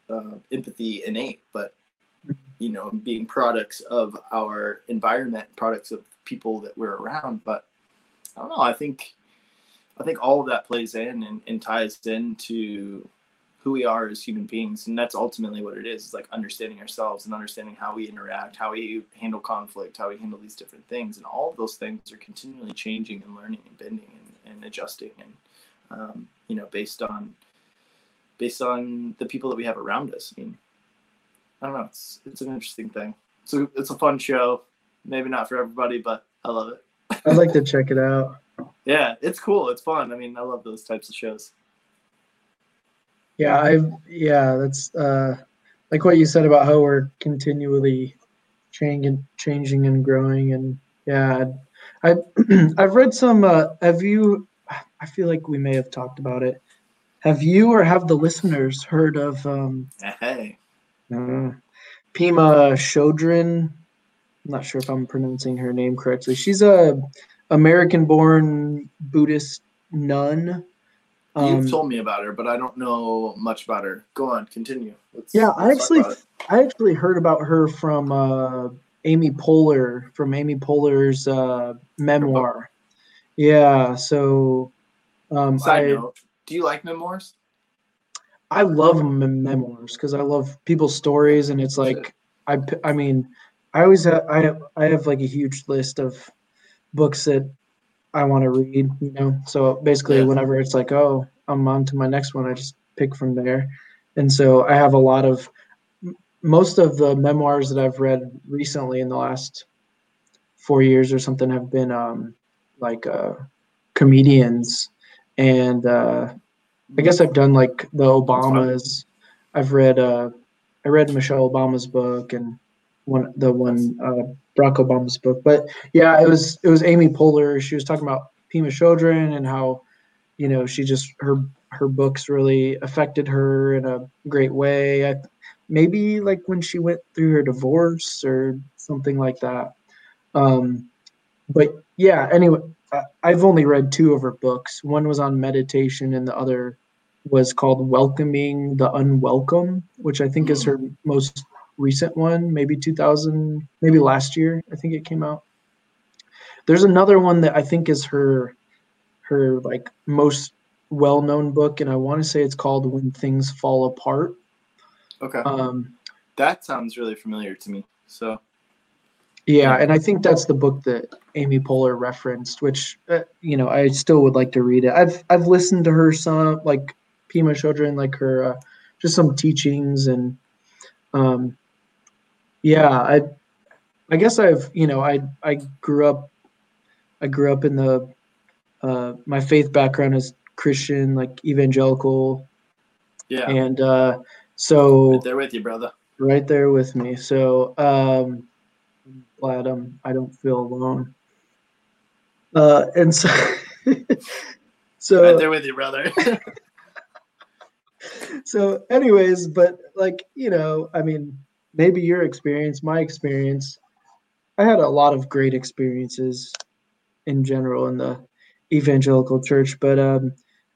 uh, empathy innate but mm-hmm. you know being products of our environment products of people that we're around but I don't know. I think I think all of that plays in and, and ties into who we are as human beings, and that's ultimately what it is. It's like understanding ourselves and understanding how we interact, how we handle conflict, how we handle these different things, and all of those things are continually changing and learning and bending and, and adjusting, and um, you know, based on based on the people that we have around us. I mean, I don't know. It's it's an interesting thing. So it's a fun show. Maybe not for everybody, but I love it. I'd like to check it out. Yeah, it's cool. It's fun. I mean, I love those types of shows. Yeah, I yeah, that's uh like what you said about how we're continually changing changing and growing and yeah, I I've read some uh have you I feel like we may have talked about it. Have you or have the listeners heard of um hey. Uh, Pema Chodron I'm not sure if I'm pronouncing her name correctly. She's a American-born Buddhist nun. Um, You've told me about her, but I don't know much about her. Go on, continue. Let's, yeah, I actually, I actually heard about her from uh, Amy Poehler, from Amy Poehler's uh, memoir. Yeah, so. Um, Side I, note: Do you like memoirs? I love memoirs because I love people's stories, and it's like I, I mean, I always have, I have, I have like a huge list of books that I want to read, you know. So basically, yeah. whenever it's like, oh, I'm on to my next one, I just pick from there. And so I have a lot of most of the memoirs that I've read recently in the last four years or something have been um, like uh, comedians, and uh, I guess I've done like the Obamas. I've read uh, I read Michelle Obama's book and one the one uh, Barack Obama's book. But yeah, it was it was Amy Poehler. She was talking about Pema Chodron and how you know she just her her books really affected her in a great way. I, maybe like when she went through her divorce or something like that. Um, but yeah, anyway, I've only read two of her books. One was on meditation, and the other was called Welcoming the Unwelcome, which I think mm. is hmm. her most recent one, maybe 2000, maybe last year. I think it came out. There's another one that I think is her her like most well-known book, and I want to say it's called When Things Fall Apart. Okay. Um, that sounds really familiar to me. So. Yeah, and I think that's the book that Amy Poehler referenced, which uh, you know I still would like to read it. I've I've listened to her some like Pema Chodron, like her uh, just some teachings and um, yeah, I I guess I've you know I I grew up I grew up in the uh, my faith background is Christian, like evangelical. Yeah. And uh, so right there with you, brother. Right there with me. So um, I'm glad I'm I don't feel alone. Uh, and so so right there with you, brother. so anyways, but like, you know, I mean, maybe your experience, my experience, I had a lot of great experiences in general in the evangelical church, but um,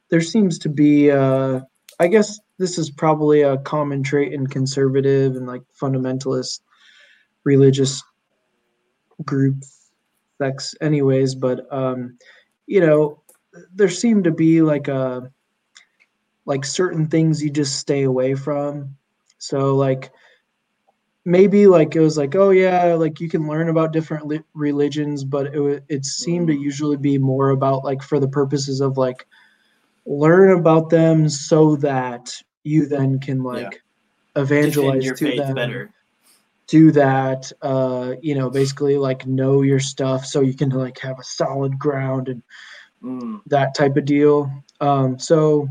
there seems to be, uh, I guess this is probably a common trait in conservative and like fundamentalist religious groups, sex anyways, but um, you know, there seem to be like a like certain things you just stay away from. So like maybe like it was like oh yeah like you can learn about different li- religions but it it seemed to usually be more about like for the purposes of like learn about them so that you then can like yeah. evangelize to them better do that uh you know basically like know your stuff so you can like have a solid ground and mm. that type of deal um so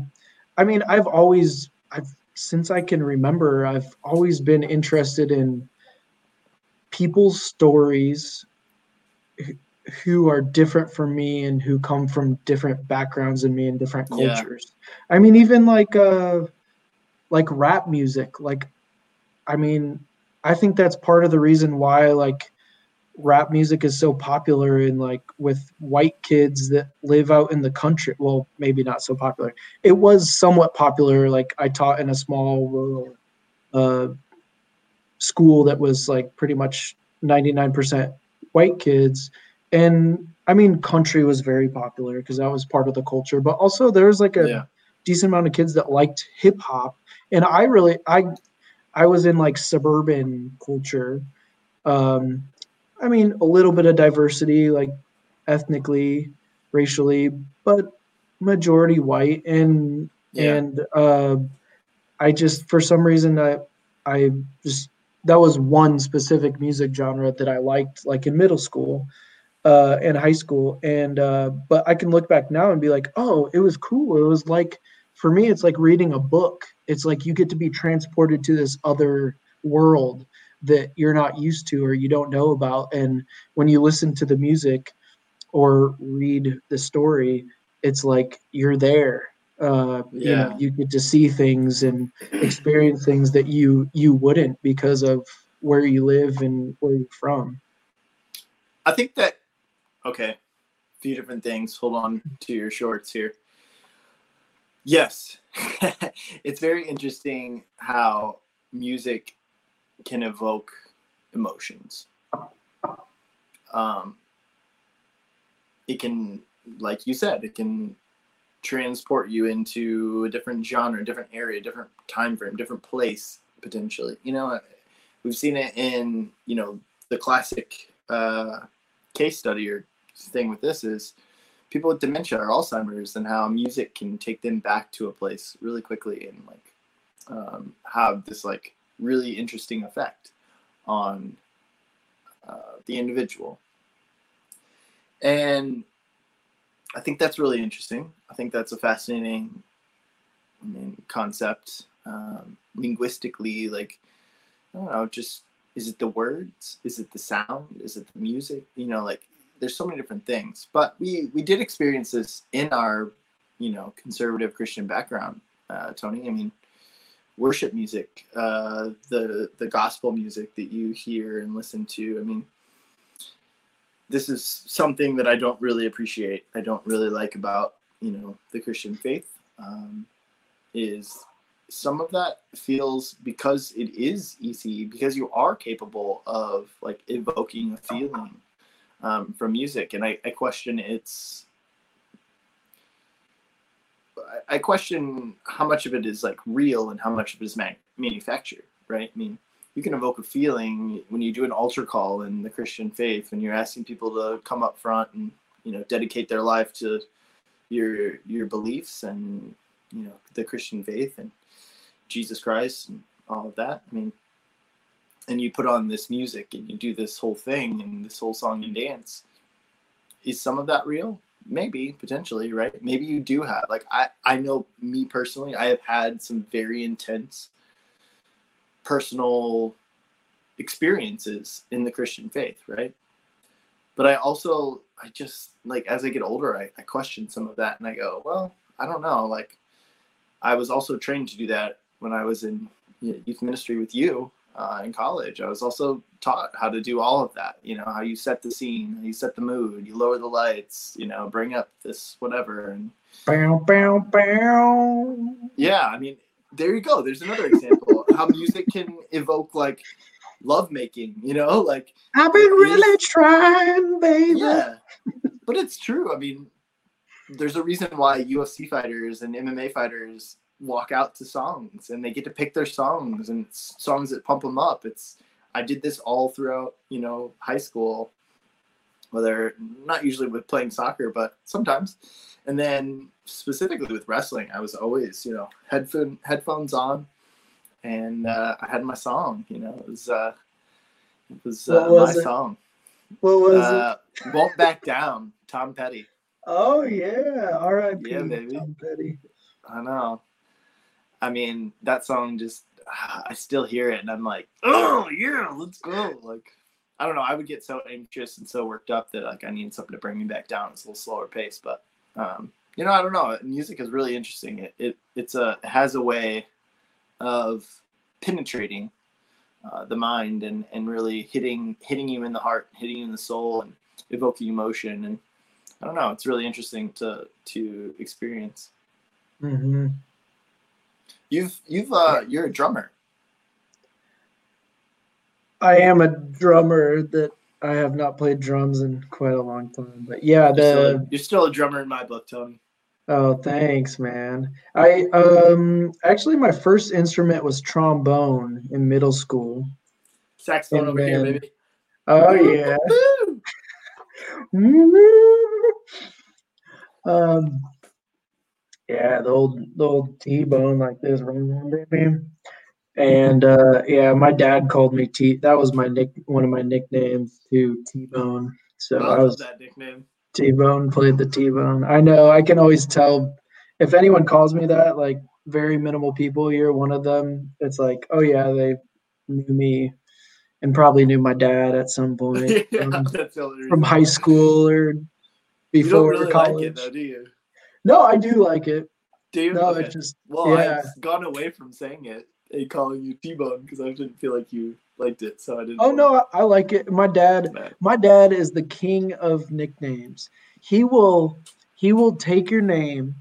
i mean i've always i've since i can remember i've always been interested in people's stories who are different from me and who come from different backgrounds than me and different cultures yeah. i mean even like uh like rap music like i mean I think that's part of the reason why like rap music is so popular in like with white kids that live out in the country. Well, maybe not so popular. It was somewhat popular. Like I taught in a small rural uh, school that was like pretty much 99% white kids. And I mean, country was very popular because that was part of the culture. But also, there was like a yeah. decent amount of kids that liked hip hop. And I really, I I was in like suburban culture. Um, I mean, a little bit of diversity, like ethnically, racially, but majority white. And yeah. and uh, I just for some reason I I just that was one specific music genre that I liked, like in middle school uh, and high school. And uh, but I can look back now and be like, oh, it was cool. It was like for me, it's like reading a book. It's like you get to be transported to this other world that you're not used to or you don't know about. And when you listen to the music or read the story, it's like you're there. Uh, yeah. You know, you get to see things and experience things that you you wouldn't because of where you live and where you're from. I think that okay, a few different things. Hold on to your shorts here. Yes. it's very interesting how music can evoke emotions. Um, it can, like you said, it can transport you into a different genre, different area, different time frame, different place potentially. You know, we've seen it in you know the classic uh, case study or thing with this is people with dementia or Alzheimer's and how music can take them back to a place really quickly and like um, have this like really interesting effect on uh, the individual. And I think that's really interesting. I think that's a fascinating I mean, concept. Um, linguistically, like, I don't know, just is it the words? Is it the sound? Is it the music? You know, like there's so many different things but we we did experience this in our you know conservative christian background uh, tony i mean worship music uh, the the gospel music that you hear and listen to i mean this is something that i don't really appreciate i don't really like about you know the christian faith um, is some of that feels because it is easy because you are capable of like evoking a feeling um, from music, and I, I question its. I question how much of it is like real and how much of it is man- manufactured, right? I mean, you can evoke a feeling when you do an altar call in the Christian faith, when you're asking people to come up front and you know dedicate their life to your your beliefs and you know the Christian faith and Jesus Christ and all of that. I mean, and you put on this music and you do this whole thing and this whole song and dance is some of that real maybe potentially right? Maybe you do have like i i know me personally i have had some very intense personal experiences in the christian faith right? But i also i just like as i get older i, I question some of that and i go well i don't know like i was also trained to do that when i was in youth ministry with you uh, in college. I was also taught how to do all of that. You know, how you set the scene, you set the mood, you lower the lights, you know, bring up this whatever. And bow, bow, bow. Yeah, I mean, there you go. There's another example how music can evoke like love making, you know, like I've been really trying, baby. Yeah. but it's true. I mean, there's a reason why UFC fighters and MMA fighters walk out to songs and they get to pick their songs and songs that pump them up. It's I did this all throughout, you know, high school, whether not usually with playing soccer, but sometimes. And then specifically with wrestling, I was always, you know, headphone headphones on, and uh, I had my song. You know, it was uh, it was, uh, was my it? song. What was uh, it? Won't back down. Tom Petty. Oh yeah, R.I.P. Yeah, baby. Tom Petty. I know. I mean, that song just I still hear it and I'm like, oh yeah, let's go. Like, I don't know. I would get so anxious and so worked up that like I need something to bring me back down. It's a little slower pace, but um, you know, I don't know. Music is really interesting. It it it's a has a way of penetrating uh, the mind and and really hitting hitting you in the heart, hitting you in the soul, and evoking emotion. And I don't know. It's really interesting to to experience. Mm-hmm. You've you've uh you're a drummer. I am a drummer that I have not played drums in quite a long time. But yeah, the you're still a, you're still a drummer in my book, Tony. Oh, thanks, man. I um actually my first instrument was trombone in middle school. Saxophone over here, baby. Oh yeah. um yeah, the old the old T bone like this. And uh, yeah, my dad called me T. That was my nick, one of my nicknames too, T Bone. So I, I was that nickname. T Bone played the T Bone. I know. I can always tell if anyone calls me that. Like very minimal people, you're one of them. It's like, oh yeah, they knew me and probably knew my dad at some point yeah, um, from high school or before really college. Like it, though, do you? No, I do like it. Do you? No, okay. it's just well, yeah. I've gone away from saying it and calling you T-Bone because I didn't feel like you liked it, so I didn't. Oh no, I, I like it. My dad, my dad is the king of nicknames. He will, he will take your name,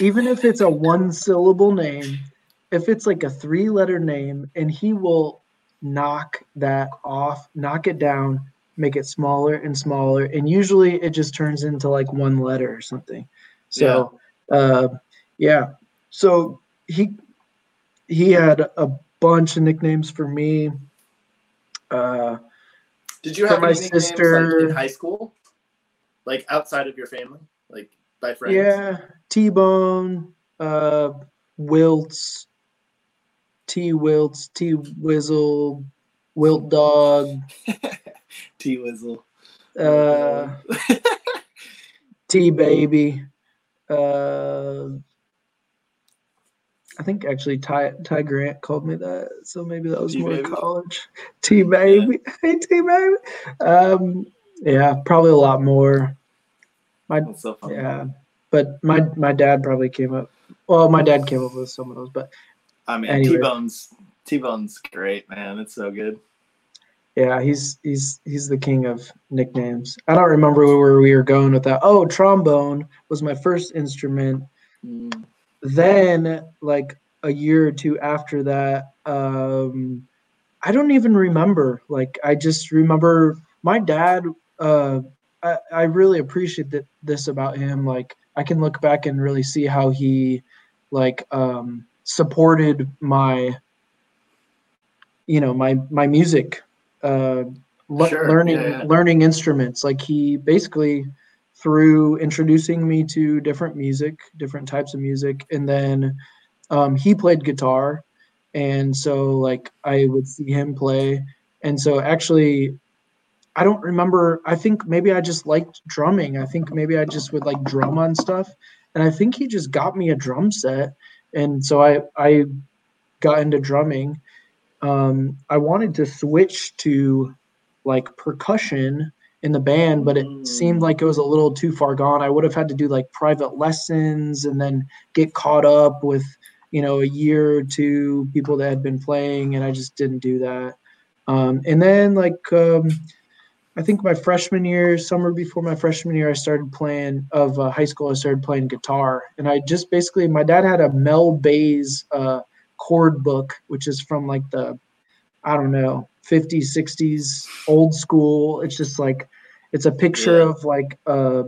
even if it's a one-syllable name, if it's like a three-letter name, and he will knock that off, knock it down, make it smaller and smaller, and usually it just turns into like one letter or something. So, yeah. Uh, yeah. So he he had a bunch of nicknames for me. Uh, Did you have my sister like in high school, like outside of your family, like by friends? Yeah, T Bone, uh, Wilts, T Wilts, T Wizzle, Wilt Dog, T Wizzle, uh, T Baby. Uh, I think actually Ty Ty Grant called me that, so maybe that was T-baby. more college. T baby, yeah. hey T baby. Um, yeah, probably a lot more. My so yeah, but my my dad probably came up. Well, my dad came up with some of those, but I mean, anyway. T Bone's T Bone's great, man. It's so good. Yeah, he's he's he's the king of nicknames. I don't remember where we were going with that. Oh, trombone was my first instrument. Mm. Then, like a year or two after that, um, I don't even remember. Like, I just remember my dad. Uh, I, I really appreciate that, this about him. Like, I can look back and really see how he, like, um, supported my, you know, my my music uh, le- sure. learning yeah, learning instruments. Like he basically through introducing me to different music, different types of music, and then um, he played guitar, and so like I would see him play, and so actually. I don't remember. I think maybe I just liked drumming. I think maybe I just would like drum on stuff. And I think he just got me a drum set. And so I I got into drumming um, I wanted to switch to like percussion in the band, but it mm. seemed like it was a little too far gone. I would have had to do like private lessons and then get caught up with, you know, a year or two people that had been playing, and I just didn't do that. Um, and then like um, I think my freshman year, summer before my freshman year, I started playing of uh, high school. I started playing guitar, and I just basically my dad had a Mel Bay's uh, chord book, which is from like the I don't know, 50s, 60s, old school. It's just like it's a picture Yeah. of like a,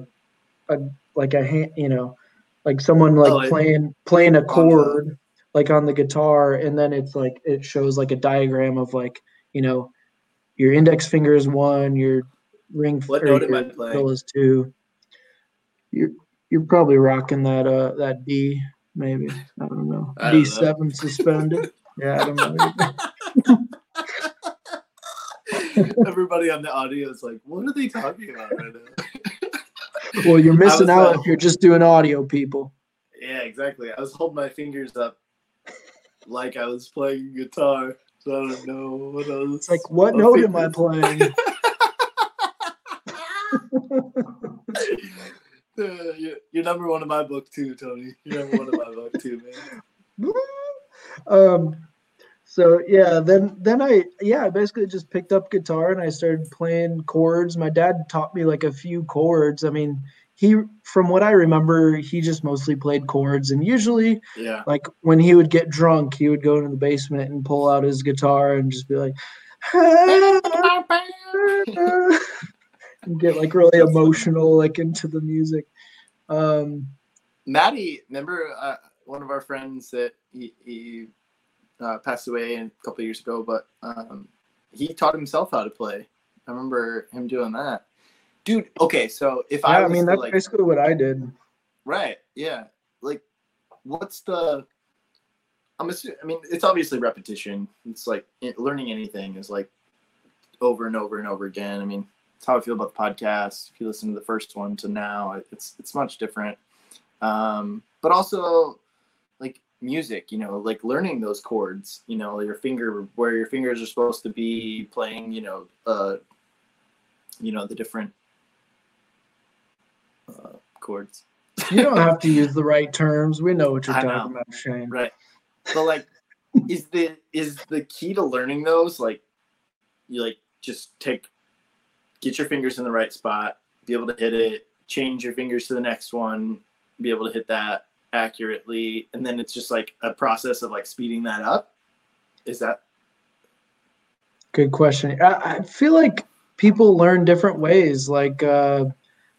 a like a hand, you know, like someone like Oh, playing playing a chord like on the guitar, and then it's like it shows like a diagram of like you know your index finger is one, your ring What or note am I playing? middle is two. You're you're probably rocking that uh that D maybe I don't know D seven suspended. yeah, I don't know. Everybody on the audio is like, what are they talking about right now? Well, you're missing out uh, if you're just doing audio, people. Yeah, exactly. I was holding my fingers up like I was playing guitar. So I don't know what else. It's like, what my note am I playing? You're, you're number one in my book too, Tony. You're number one in my book too, man. um, so yeah, then then I yeah I basically just picked up guitar and I started playing chords. My dad taught me like a few chords. I mean, he from what I remember, he just mostly played chords, and usually Yeah. like when he would get drunk, he would go into the basement and pull out his guitar and just be like. and get like really emotional like into the music um Maddie, remember uh, one of our friends that he, he uh, passed away a couple of years ago, but um, he taught himself how to play. I remember him doing that. Dude, okay, so if yeah, I i mean that's like, basically what i did Right. Yeah. Like, what's the? I'm assuming. I mean, it's obviously repetition. It's like learning anything is like over and over and over again. I mean, it's how I feel about the podcast. If you listen to the first one to now, it's it's much different. Um, but also, like music, you know, like learning those chords. You know, your finger where your fingers are supposed to be playing. You know, uh, you know the different uh, chords. you don't have to use the right terms we know what you're I talking know. about shane Right. But like is the is the key to learning those like you like just take get your fingers in the right spot, be able to hit it, change your fingers to the next one, be able to hit that accurately, and then it's just like a process of like speeding that up. Is that good question I, I feel like people learn different ways like uh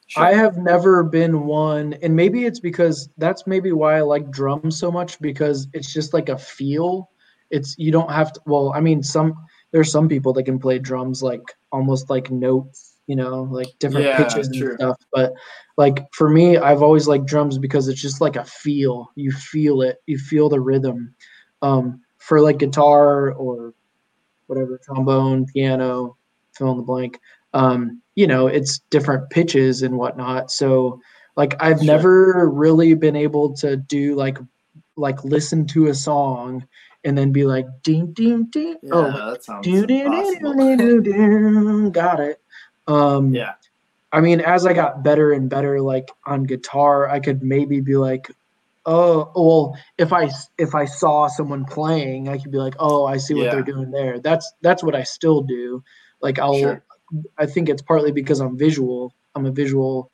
sure. I have never been one, and maybe it's because that's maybe why I like drums so much because it's just like a feel. It's you don't have to. Well, I mean, some there's some people that can play drums like almost like notes, you know, like different Yeah, pitches and true. stuff. But like for me, I've always liked drums because it's just like a feel. You feel it. You feel the rhythm. Um, for like guitar or whatever, trombone, piano, fill in the blank um, you know, it's different pitches and whatnot. So like I've Sure. never really been able to do like like listen to a song and then be like ding ding ding yeah, oh that sounds do do do got it. Um Yeah. I mean as I got better and better like on guitar, I could maybe be like oh well if I if I saw someone playing, I could be like, "Oh, I see what Yeah. they're doing there." That's that's what I still do. Like I'll Sure. I think it's partly because I'm visual. I'm a visual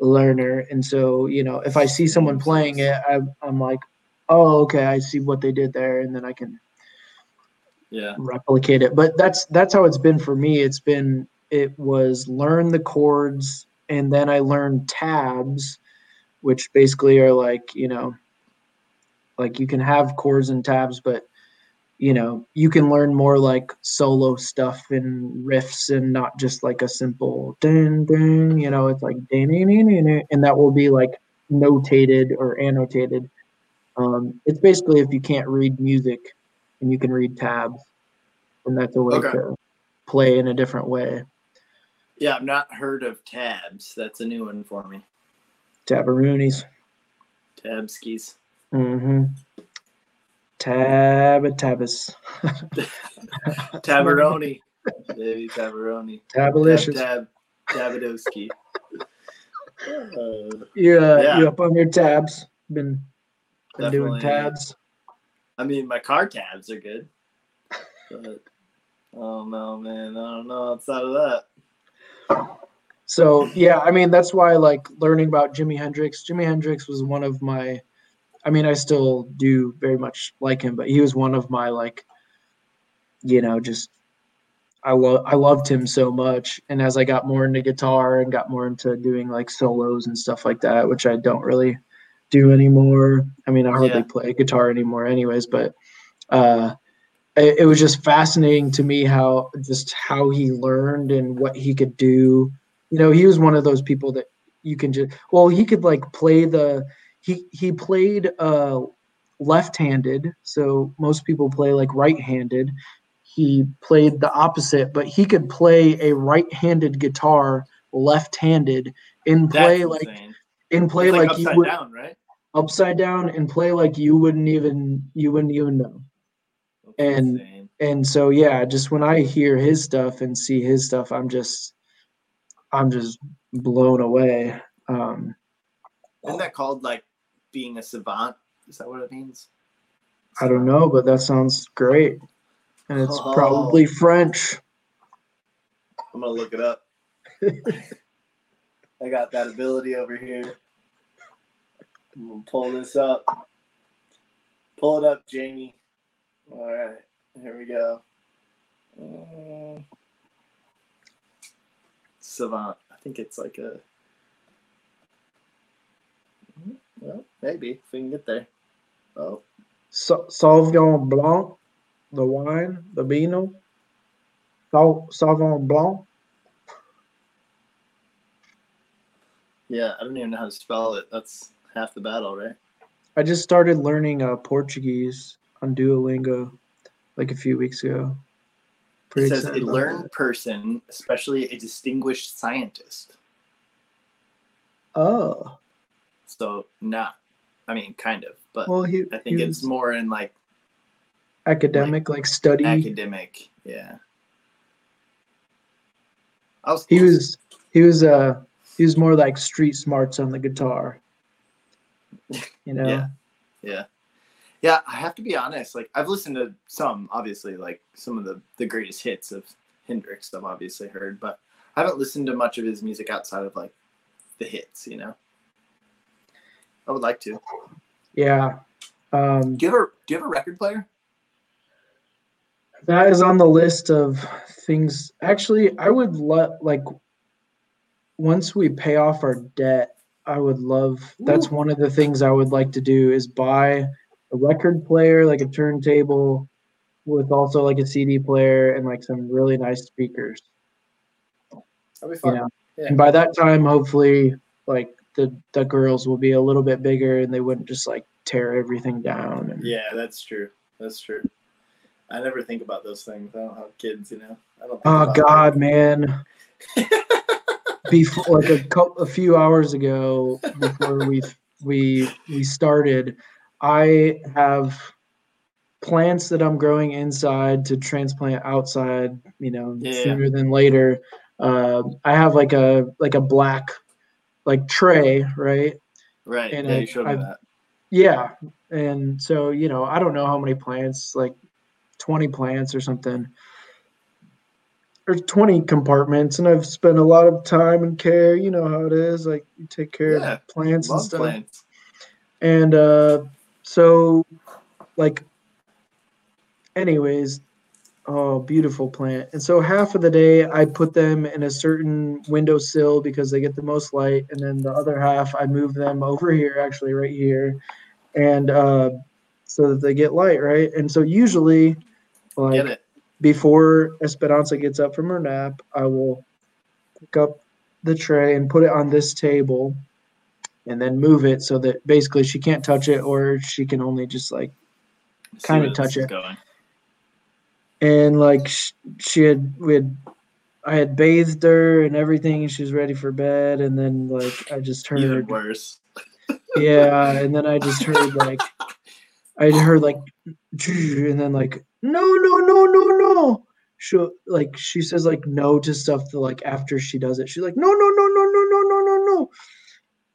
learner, and so you know, if I see someone playing it, I, I'm like, oh, okay, I see what they did there, and then I can Yeah. replicate it. But that's that's how it's been for me. It's been it was learn the chords, and then I learned tabs, which basically are like you know, like you can have chords and tabs, but you know you can learn more like solo stuff and riffs and not just like a simple ding ding you know it's like ding, ding, ding, ding, ding, and that will be like notated or annotated um, it's basically if you can't read music and you can read tabs and that's a way Okay. to play in a different way Yeah, I've not heard of tabs. That's a new one for me. tabaroonies Tabskis. mm-hmm tab tabas Tabaroni. Baby Tabaroni. tabalicious Tab, tab, Tabadowski. Uh, uh, Yeah. you up on your tabs been, been doing tabs I mean, my car tabs are good. But, oh no, man. I don't know outside of that. So yeah, I mean that's why like learning about Jimi Hendrix. Jimi Hendrix was one of my I mean I still do very much like him, but he was one of my like you know, just I love I loved him so much. And as I got more into guitar and got more into doing like solos and stuff like that, which I don't really do anymore. I mean, I hardly yeah. play guitar anymore, anyways. But uh, it, it was just fascinating to me how just how he learned and what he could do. You know, he was one of those people that you can just well, he could like play the he he played uh left-handed, so most people play like right-handed he played the opposite, but he could play a right-handed guitar left-handed and play like and play like, like you would down, right? upside down and play like you wouldn't even you wouldn't even know. That's and insane. and so yeah, just when I hear his stuff and see his stuff, I'm just I'm just blown away. Um Isn't that called like being a savant? Is that what it means? I don't know, but that sounds great and it's oh. probably French. I'm gonna look it up. I got that ability over here. I'm gonna pull this up. Pull it up, Jamie. All right, here we go. Um, savant. I think it's like a. Well, maybe if we can get there. Oh. Sauvignon Blanc the wine, the vino, Sauvignon Blanc. Yeah, I don't even know how to spell it. That's half the battle, right? I just started learning uh, Portuguese on Duolingo like a few weeks ago. Pretty it says a learned person, especially a distinguished scientist. Oh. So not, I mean, kind of, but well, he, I think it's more in like academic, like, like study. Academic, yeah. I Was, he was he was uh he was more like street smarts on the guitar. You know. yeah. Yeah. Yeah, I have to be honest. Like I've listened to some, obviously, like some of the the greatest hits of Hendrix. I've obviously heard, but I haven't listened to much of his music outside of like the hits. You know. I would like to. Yeah. Um, do you have a Do you have a record player? That is on the list of things. Actually, I would like once we pay off our debt, I would love. That's Ooh. one of the things I would like to do is buy a record player, like a turntable, with also like a CD player and like some really nice speakers. That'd be fun. You know? yeah. And by that time, hopefully, like the the girls will be a little bit bigger and they wouldn't just like tear everything down. And, yeah, that's true. That's true. I never think about those things. I don't have kids, you know. I don't. oh God, man. before, like a couple, a few hours ago, before we we we started, I have plants that I'm growing inside to transplant outside. You know, yeah. sooner than later. Uh, I have like a like a black like tray, right? Right. And yeah, I, you showed me that. Yeah, and so you know, I don't know how many plants like 20 plants or something. There's 20 compartments, and I've spent a lot of time and care. You know how it is. Like you take care yeah, of plants and stuff. Plants. And uh, so, like, anyways, oh, beautiful plant. And so half of the day I put them in a certain windowsill because they get the most light, and then the other half I move them over here, actually right here, and uh, so that they get light, right? And so usually like, Get it. Before Esperanza gets up from her nap, I will pick up the tray and put it on this table and then move it so that basically she can't touch it or she can only just like kind of touch it. Going. And like she had, we had, I had bathed her and everything, and she was ready for bed. And then like I just heard Even worse. yeah, and then I just heard like I heard like, and then like no, no, no, no, no. She like she says like no to stuff that like after she does it. She's like, no, no, no, no, no, no, no, no, no.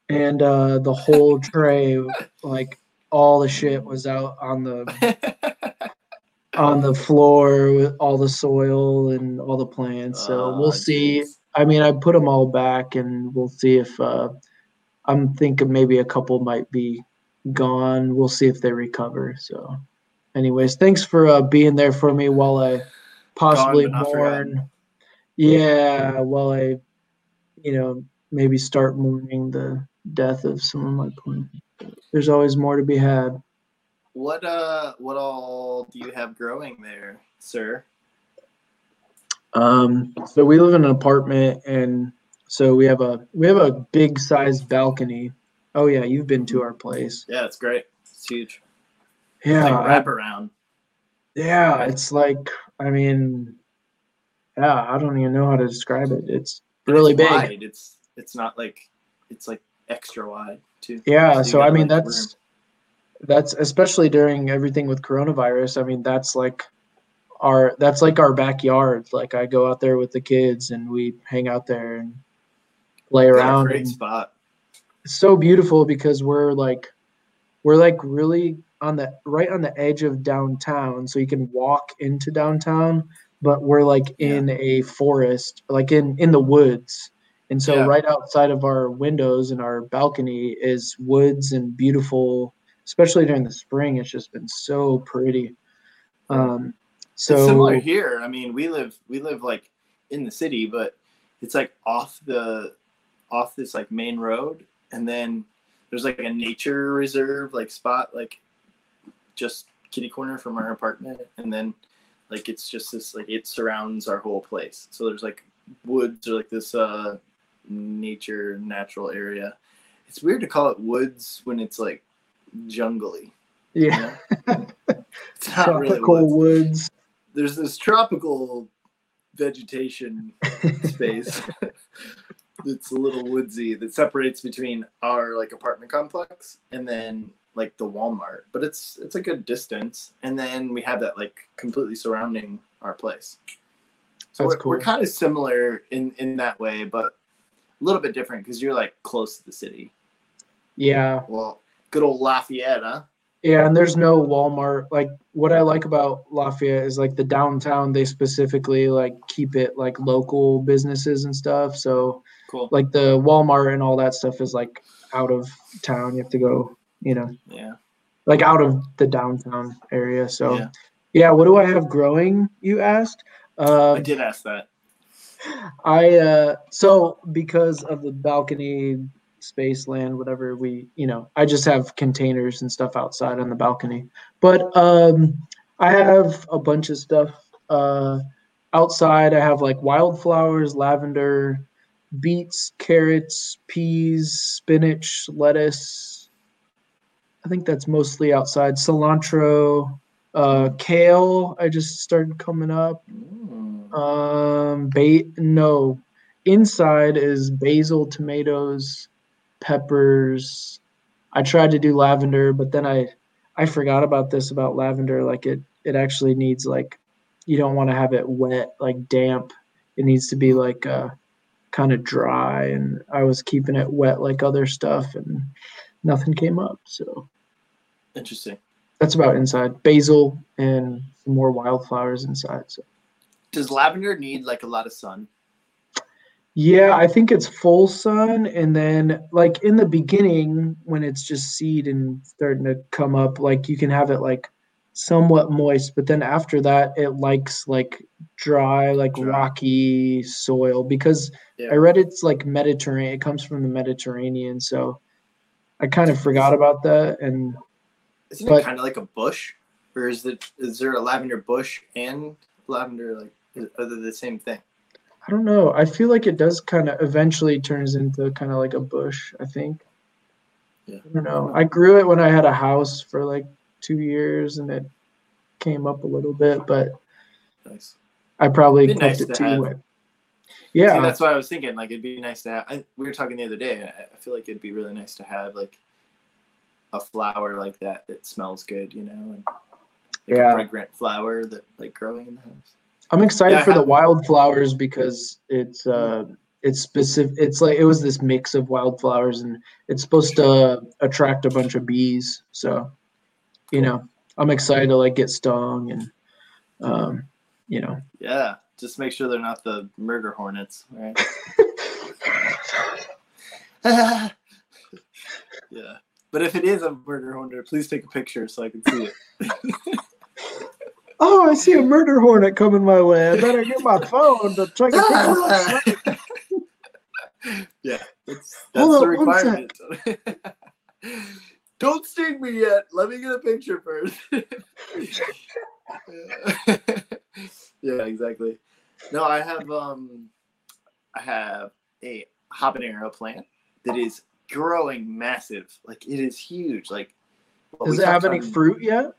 And uh the whole tray, like all the shit was out on the on the floor with all the soil and all the plants. So oh, we'll see. I mean, I put them all back, and we'll see if uh, I'm thinking maybe a couple might be gone. We'll see if they recover. So anyways, thanks for uh, being there for me while I possibly mourn. Yeah, while I, you know, maybe start mourning the death of some of my plants. There's always more to be had. What uh what all do you have growing there, sir? Um, so we live in an apartment, and so we have a we have a big sized balcony. Oh yeah, you've been to our place. Yeah, it's great. It's huge. Yeah, like I- wrap around. yeah. It's like I mean, yeah. I don't even know how to describe it. It's really it's big. Wide. It's it's not like it's like extra wide too. Yeah. you So I mean, like, that's that's especially during everything with coronavirus. I mean, that's like our that's like our backyard. Like I go out there with the kids and we hang out there and play room. Around. Great spot. it's so beautiful because we're like we're like really on the right on the edge of downtown so you can walk into downtown but we're like Yeah. in a forest like in in the woods and so Yeah. right outside of our windows and our balcony is woods and beautiful especially during the spring it's just been so pretty um so it's similar here. I mean, we live we live like in the city, but it's like off the off this like main road, and then there's like a nature reserve like spot like just kitty corner from our apartment, and then like it's just this like it surrounds our whole place. So there's like woods or like this uh nature natural area. It's weird to call it woods when it's like jungly. you yeah know? It's not really tropical woods woods there's this tropical vegetation space that's a little woodsy that separates between our like apartment complex and then like the Walmart. But it's it's a good distance. And then we have that like completely surrounding our place. So That's we're, we're kind of similar in in that way, but a little bit different because you're like close to the city. yeah Well, good old Lafayette, huh? Yeah, and there's no Walmart. Like what I like about Lafayette is like the downtown. They specifically like keep it like local businesses and stuff. So Cool. like the Walmart and all that stuff is like out of town. You have to go, you know, Yeah. like out of the downtown area. So Yeah. yeah, what do I have growing? You asked. Uh, I did ask that. I uh so because of the balcony space land whatever we you know I just have containers and stuff outside on the balcony but um I have a bunch of stuff uh outside I have like wildflowers lavender beets carrots peas spinach lettuce I think that's mostly outside cilantro uh kale I just started coming up Mm. um, ba- no. Inside is basil, tomatoes, peppers. I tried to do lavender, but then I I forgot about this about lavender. Like it it actually needs like you don't want to have it wet, like damp. It needs to be like uh kind of dry and I was keeping it wet like other stuff and nothing came up. So Interesting. that's about inside. Basil and some more wildflowers inside. So Does lavender need like a lot of sun? Yeah, I think it's full sun, and then like in the beginning when it's just seed and starting to come up, like you can have it like somewhat moist, but then after that it likes like dry, like Dry. rocky soil because Yeah. I read it's like Mediterranean. It comes from the Mediterranean, so I kind of forgot about that. And Isn't but- it kind of like a bush, or is it is there a lavender bush and lavender like is- are they the same thing? I don't know. I feel like it does kind of eventually turns into kind of like a bush. I think. Yeah. I don't know. I grew it when I had a house for like two years, and it came up a little bit, but Nice. I probably kept nice it to too have. wet. See, Yeah, that's what I was thinking. Like it'd be nice to have. I, we were talking the other day. I, I feel like it'd be really nice to have like a flower like that that smells good, you know, and like Yeah. a fragrant flower that like growing in the house. I'm excited Yeah, for the wildflowers because it's uh it's specific. It's like it was this mix of wildflowers, and it's supposed to attract a bunch of bees. So, you know, I'm excited to like get stung and, um, you know, Yeah, just make sure they're not the murder hornets, right? yeah, but if it is a murder hornet, please take a picture so I can see it. Oh, I see a murder hornet coming my way. I better get my phone to check it. yeah, that's, that's the requirement. Don't sting me yet. Let me get a picture first. yeah, exactly. No, I have um, I have a habanero plant that is growing massive. Like it is huge. Like Does it have any on- fruit yet?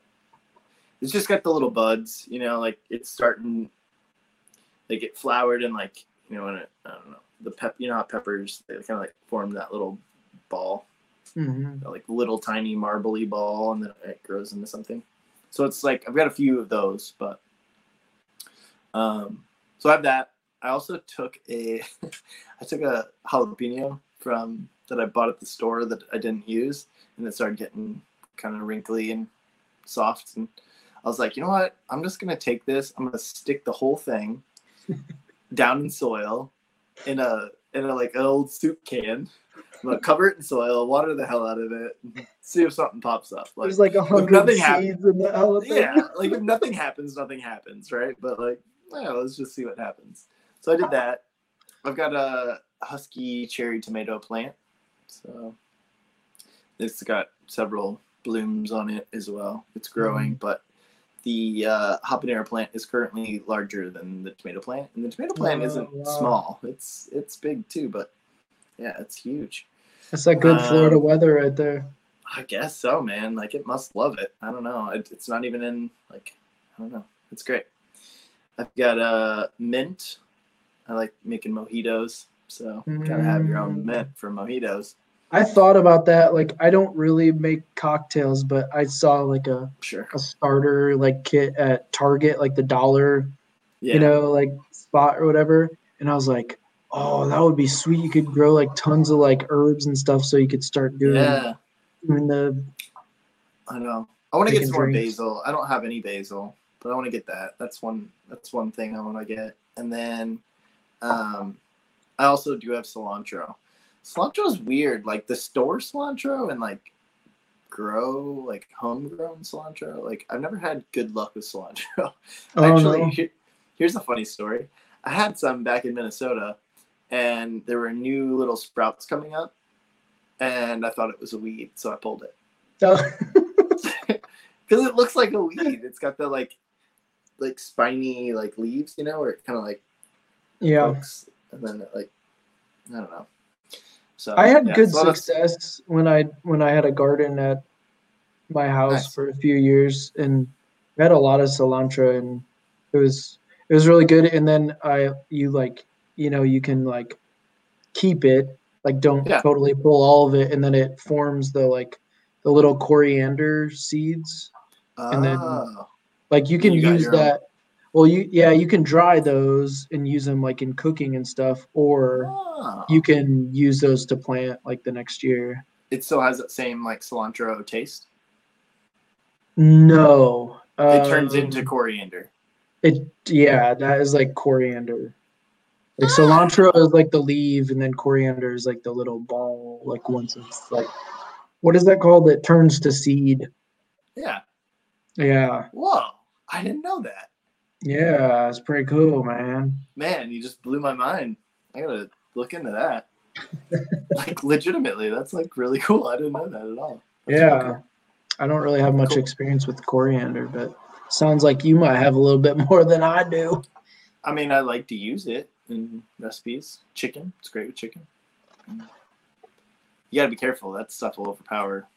It's just got the little buds. You know, like it's starting. Like it flowered and like you know, it, I don't know the pep. You know how peppers they kind of like form that little ball. hmm like little tiny marbly ball and then it grows into something. So it's like I've got a few of those, but um so I have that. I also took a I took a jalapeno from that I bought at the store that I didn't use and it started getting kind of wrinkly and soft and I was like, you know what? I'm just gonna take this, I'm gonna stick the whole thing down in soil in a in a like an old soup can. I'm gonna cover it in soil, water the hell out of it, see if something pops up. Like, There's like a hundred seeds happened- in the jalapeno. yeah, like if nothing happens, nothing happens, right? But like, yeah, let's just see what happens. So I did that. I've got a husky cherry tomato plant, so it's got several blooms on it as well. It's growing, but the uh, habanero plant is currently larger than the tomato plant, and the tomato plant Oh, isn't wow. small. It's it's big too, but yeah, it's huge. That's that good Florida Um, weather right there. I guess so, man. Like it must love it. I don't know. It, it's not even in like I don't know. It's great. I've got uh mint. I like making mojitos, so gotta have your own Mm. mint for mojitos. I thought about that. Like, I don't really make cocktails, but I saw like a, Sure. a starter like kit at Target, like the dollar, Yeah. you know, like spot or whatever. And I was like, oh, that would be sweet. You could grow like tons of like herbs and stuff, so you could start doing, yeah. doing the. I know. I want to get some more basil. I don't have any basil, but I want to get that. That's one. That's one thing I want to get. And then, um, I also do have cilantro. Cilantro is weird. Like the store cilantro and like grow like homegrown cilantro. Like I've never had good luck with cilantro. Oh, Actually, no. he- here's a funny story. I had some back in Minnesota, and there were new little sprouts coming up, and I thought it was a weed, so I pulled it Oh, because it looks like a weed. It's got the like, like spiny like leaves, you know, where it kind of like yeah. pokes, and then like, I don't know. So I had yeah, good success when I when I had a garden at my house Nice. for a few years, and we had a lot of cilantro, and it was it was really good. And then I you like you know you can like keep it like don't Yeah. totally pull all of it, and then it forms the like the little coriander seeds. and then- Oh, Like you can You use that. Well, you yeah you can dry those and use them like in cooking and stuff, or oh. you can use those to plant like the next year. it still has that same like cilantro taste. No. It turns um, into coriander. it. Yeah, that is like coriander. Like cilantro is like the leaf, and then coriander is like the little ball. Like once it's like, what is that called? That turns to seed. Yeah. Yeah, Whoa! I didn't know that. Yeah, it's pretty cool, man. Man, you just blew my mind. I gotta look into that. like legitimately, that's like really cool. I didn't know that at all. That's really Yeah, cool. I don't really have much Cool. experience with coriander, but sounds like you might have a little bit more than I do. I mean, I like to use it in recipes. Chicken, it's great with chicken. You gotta be careful. That stuff will overpower.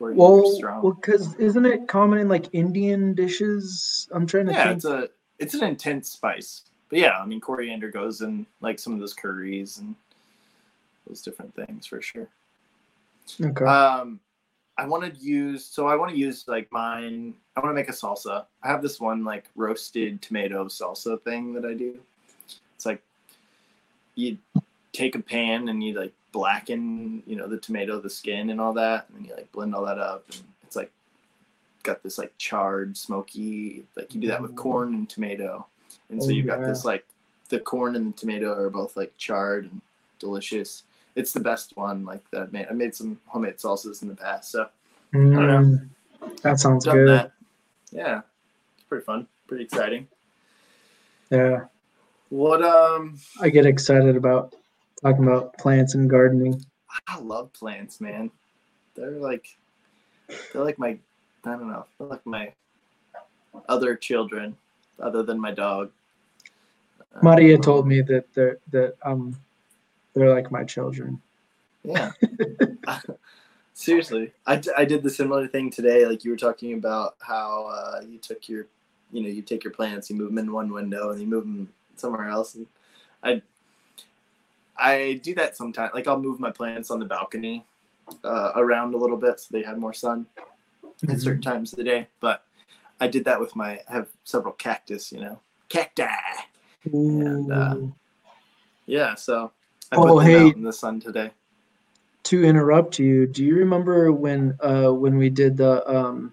Well, strong. well, because isn't it common in like Indian dishes? I'm trying to think. yeah, think. it's a it's an intense spice. But yeah, I mean, coriander goes in like some of those curries and those different things for sure. okay. Um, I want to use so I want to use like mine. I want to make a salsa. I have this one like roasted tomato salsa thing that I do. It's like you take a pan and you like blacken, you know, the tomato, the skin, and all that, and then you like blend all that up, and it's like got this like charred, smoky. Like you do that with Mm. corn and tomato, and so Oh, you've got yeah. this like the corn and the tomato are both like charred and delicious. It's the best one like that made. I made some homemade salsas in the past, so Mm, know. that sounds good. that. Yeah, it's pretty fun. pretty exciting. Yeah. What um I get excited about talking about plants and gardening. I love plants, man. They're like they're like my I don't know, like my other children other than my dog. Maria told me that they're that um they're like my children. Yeah. Seriously, I, I did the similar thing today. Like you were talking about how uh, you took your, you know, you take your plants, you move them in one window, and you move them somewhere else. And I, I do that sometimes. Like I'll move my plants on the balcony uh, around a little bit so they have more sun Mm-hmm. at certain times of the day. But I did that with my. I have several cactus, you know, cacti. And, uh, Yeah, so I Oh, put them hey. out in the sun today. to interrupt you, do you remember when uh when we did the um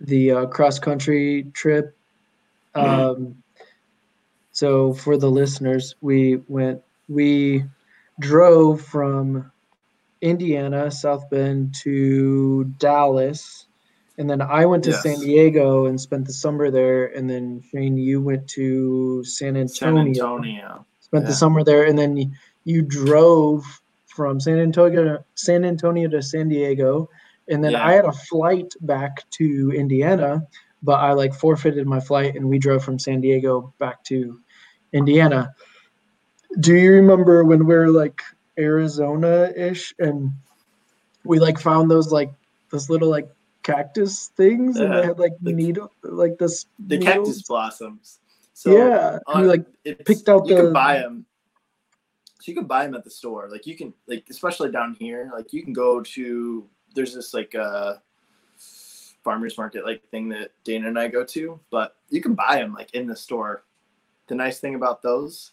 the uh, cross country trip? Um so for the listeners, we went we drove from Indiana, South Bend to Dallas, and then I went to Yes. San Diego and spent the summer there, and then Shane, you went to San San Antonio Antonio. spent Yeah. the summer there, and then you, you drove from San Antonio San Antonio to San Diego, and then Yeah. I had a flight back to Indiana, but I like forfeited my flight, and we drove from San Diego back to Indiana. Do you remember when we were like Arizona ish, and we like found those like those little like cactus things, and they had like The- needle like this The needles? cactus blossoms. So yeah, on- we like it picked out you the- can buy them. So you can buy them at the store. Like you can like especially down here. Like you can go to there's this like uh farmers market like thing that Dana and I go to, but you can buy them like in the store. The nice thing about those,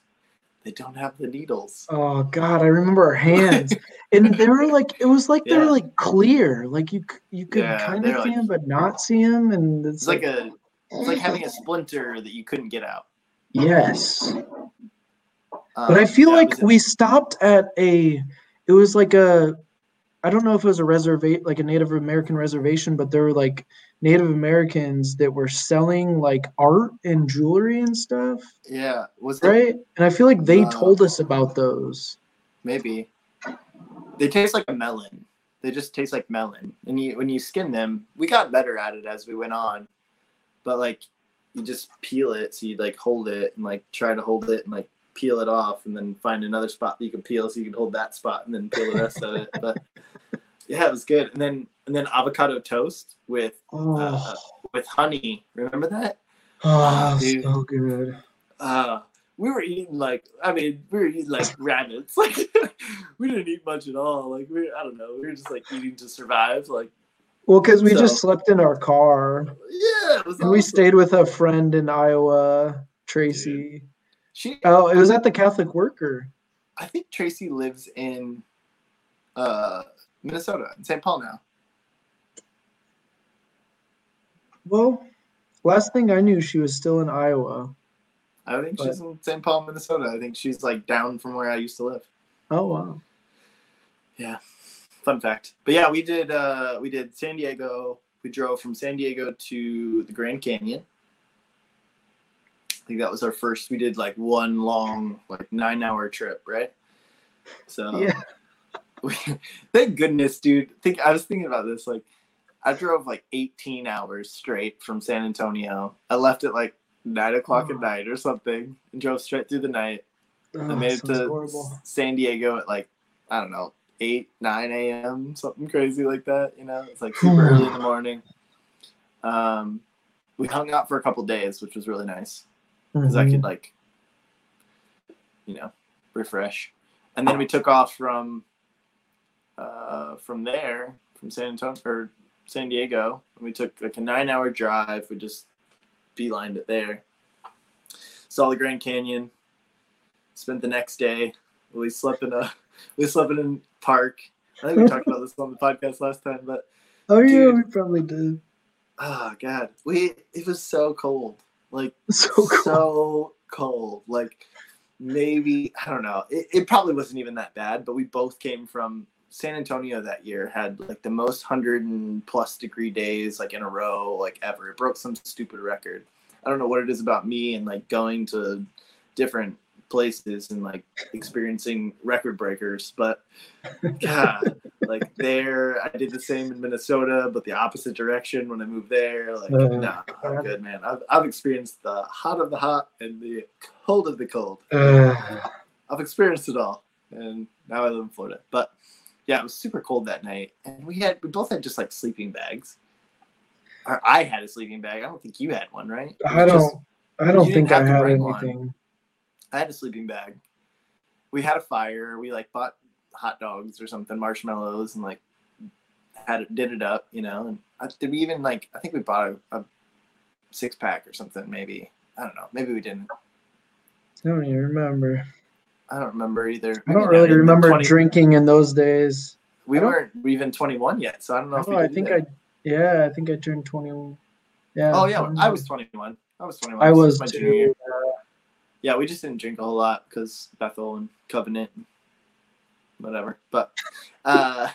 they don't have the needles. Oh God, I remember our hands, and they were like it was like they were like clear, like you you could Yeah, kind of see like- them but not see them, and it's, It's like a it's like having a splinter that you couldn't get out. yes. Um, But I feel yeah, like we stopped at a. It was like a. I don't know if it was a reservation, like a Native American reservation, but there were like Native Americans that were selling like art and jewelry and stuff, yeah, was it right? And I feel like they Wow. told us about those. Maybe. They taste like a melon. They just taste like melon. And you when you skin them, we got better at it as we went on. But like you just peel it, so you like hold it and like try to hold it and like peel it off and then find another spot that you can peel so you can hold that spot and then peel the rest of it. But yeah, it was good. And then and then avocado toast with Oh, uh, with honey. Remember that? oh dude. so good. uh we were eating like I mean we were eating like rabbits like we didn't eat much at all like we I don't know we were just like eating to survive like Well, because we just slept in our car. yeah it was And we stayed with a friend in Iowa, Tracy. she Oh, it was at the Catholic Worker. I think Tracy lives in uh Minnesota in St. Paul now Well, last thing I knew, she was still in Iowa. I think she's in St. Paul Minnesota I think she's like down from where I used to live Oh wow. Yeah. Fun fact but yeah we did uh we did San Diego we drove from San Diego to the Grand Canyon I think that was our first. We did like one long, like nine hour trip, right? So Yeah. thank goodness, dude. Think I was thinking about this. Like, I drove like 18 hours straight from San Antonio. I left at like nine o'clock Oh. at night or something, and drove straight through the night. I Oh, made it to horrible. San Diego at like I don't know eight, nine a.m. something crazy like that. You know, it's like super early in the morning. Um, we hung out for a couple days, which was really nice because I Mhm. could like, you know, refresh. And then we took off from uh, from there, from San Antonio or San Diego, and we took like a nine-hour drive. We just beelined it there. Saw the Grand Canyon. Spent the next day. We slept in a we slept in a park. I think we talked about this on the podcast last time, but Oh yeah, Dude. we probably did. oh god, we it was so cold. Like So cool. so cold. Like maybe I don't know. It, it probably wasn't even that bad, but we both came from San Antonio that year. Had like the most hundred and plus degree days like in a row like ever. It broke some stupid record. I don't know what it is about me and like going to different places and like experiencing record breakers, but God, like there, I did the same in Minnesota, but the opposite direction when I moved there. Like, Uh, nah, I'm good, man. I've, I've experienced the hot of the hot and the cold of the cold. Uh, I've experienced it all, and now I live in Florida. But yeah, it was super cold that night, and we had we both had just like sleeping bags. Or I had a sleeping bag. I don't think you had one, right? I don't. just- I don't think I had bring one. anything. I had a sleeping bag. We had a fire. We like bought hot dogs or something, marshmallows, and like had it did it up, you know. And I, did we even like? I think we bought a, a six pack or something. Maybe I don't know. Maybe we didn't. I don't even remember. I don't remember either. I don't really remember 20 drinking in those days. We weren't even 21 yet, so I don't know if we Oh, I think. I. Yeah, I think I turned 21. Yeah. Oh yeah, I was 21. I was 21. I was my junior year. too. Yeah, we just didn't drink a whole lot because Bethel and Covenant, and whatever. But uh,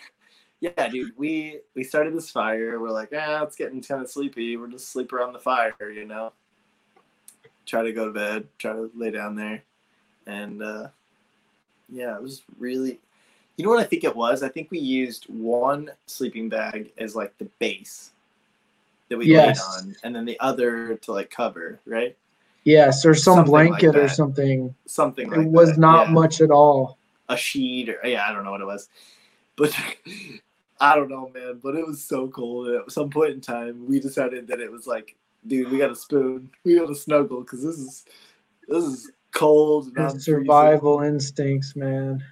yeah, dude, we we started this fire. We're like, ah, it's getting kind of sleepy. We're just sleep around the fire, you know. Try to go to bed. Try to lay down there, and uh, yeah, it was really. You know what I think it was? I think we used one sleeping bag as like the base that we Yes. laid on, and then the other to like cover, right? Yes, or some Something like blanket or something. Something like it was that, not yeah. much at all. a sheet or yeah, I don't know what it was, but I don't know, man. But it was so cold. At some point in time, we decided that it was like, dude, we got to spoon, we got to snuggle because this is this is cold. And, I'm It's freezing. survival instincts, man.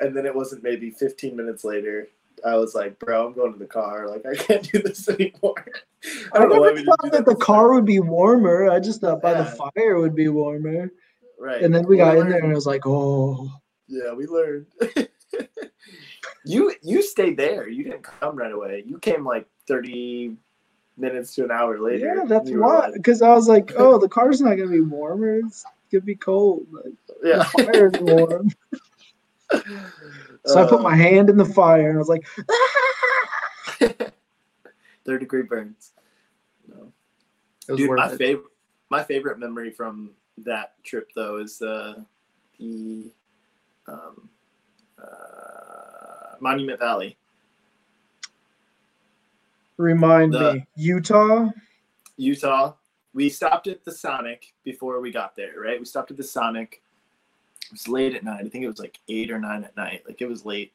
And then it wasn't maybe 15 minutes later. I was like, bro, I'm going to the car. Like, I can't do this anymore. I I don't know never we thought that the car time. would be warmer. I just thought by the fire would be warmer. right. And then we got in there and it was like, oh, Yeah, we learned. you you stayed there. You didn't come right away. You came like thirty minutes to an hour later. yeah, that's were why. like- Because I was like, oh, the car's not gonna be warmer. It's gonna be cold. Like, yeah. The fire's warm. So I put Uh, my hand in the fire and I was like, third degree burns. No. it was Dude, my it. favorite my favorite memory from that trip though is uh, the um, uh, Monument Valley. Remind the- me, Utah. Utah. We stopped at the Sonic before we got there, right? We stopped at the Sonic. It was late at night. I think it was like eight or nine at night. Like it was late.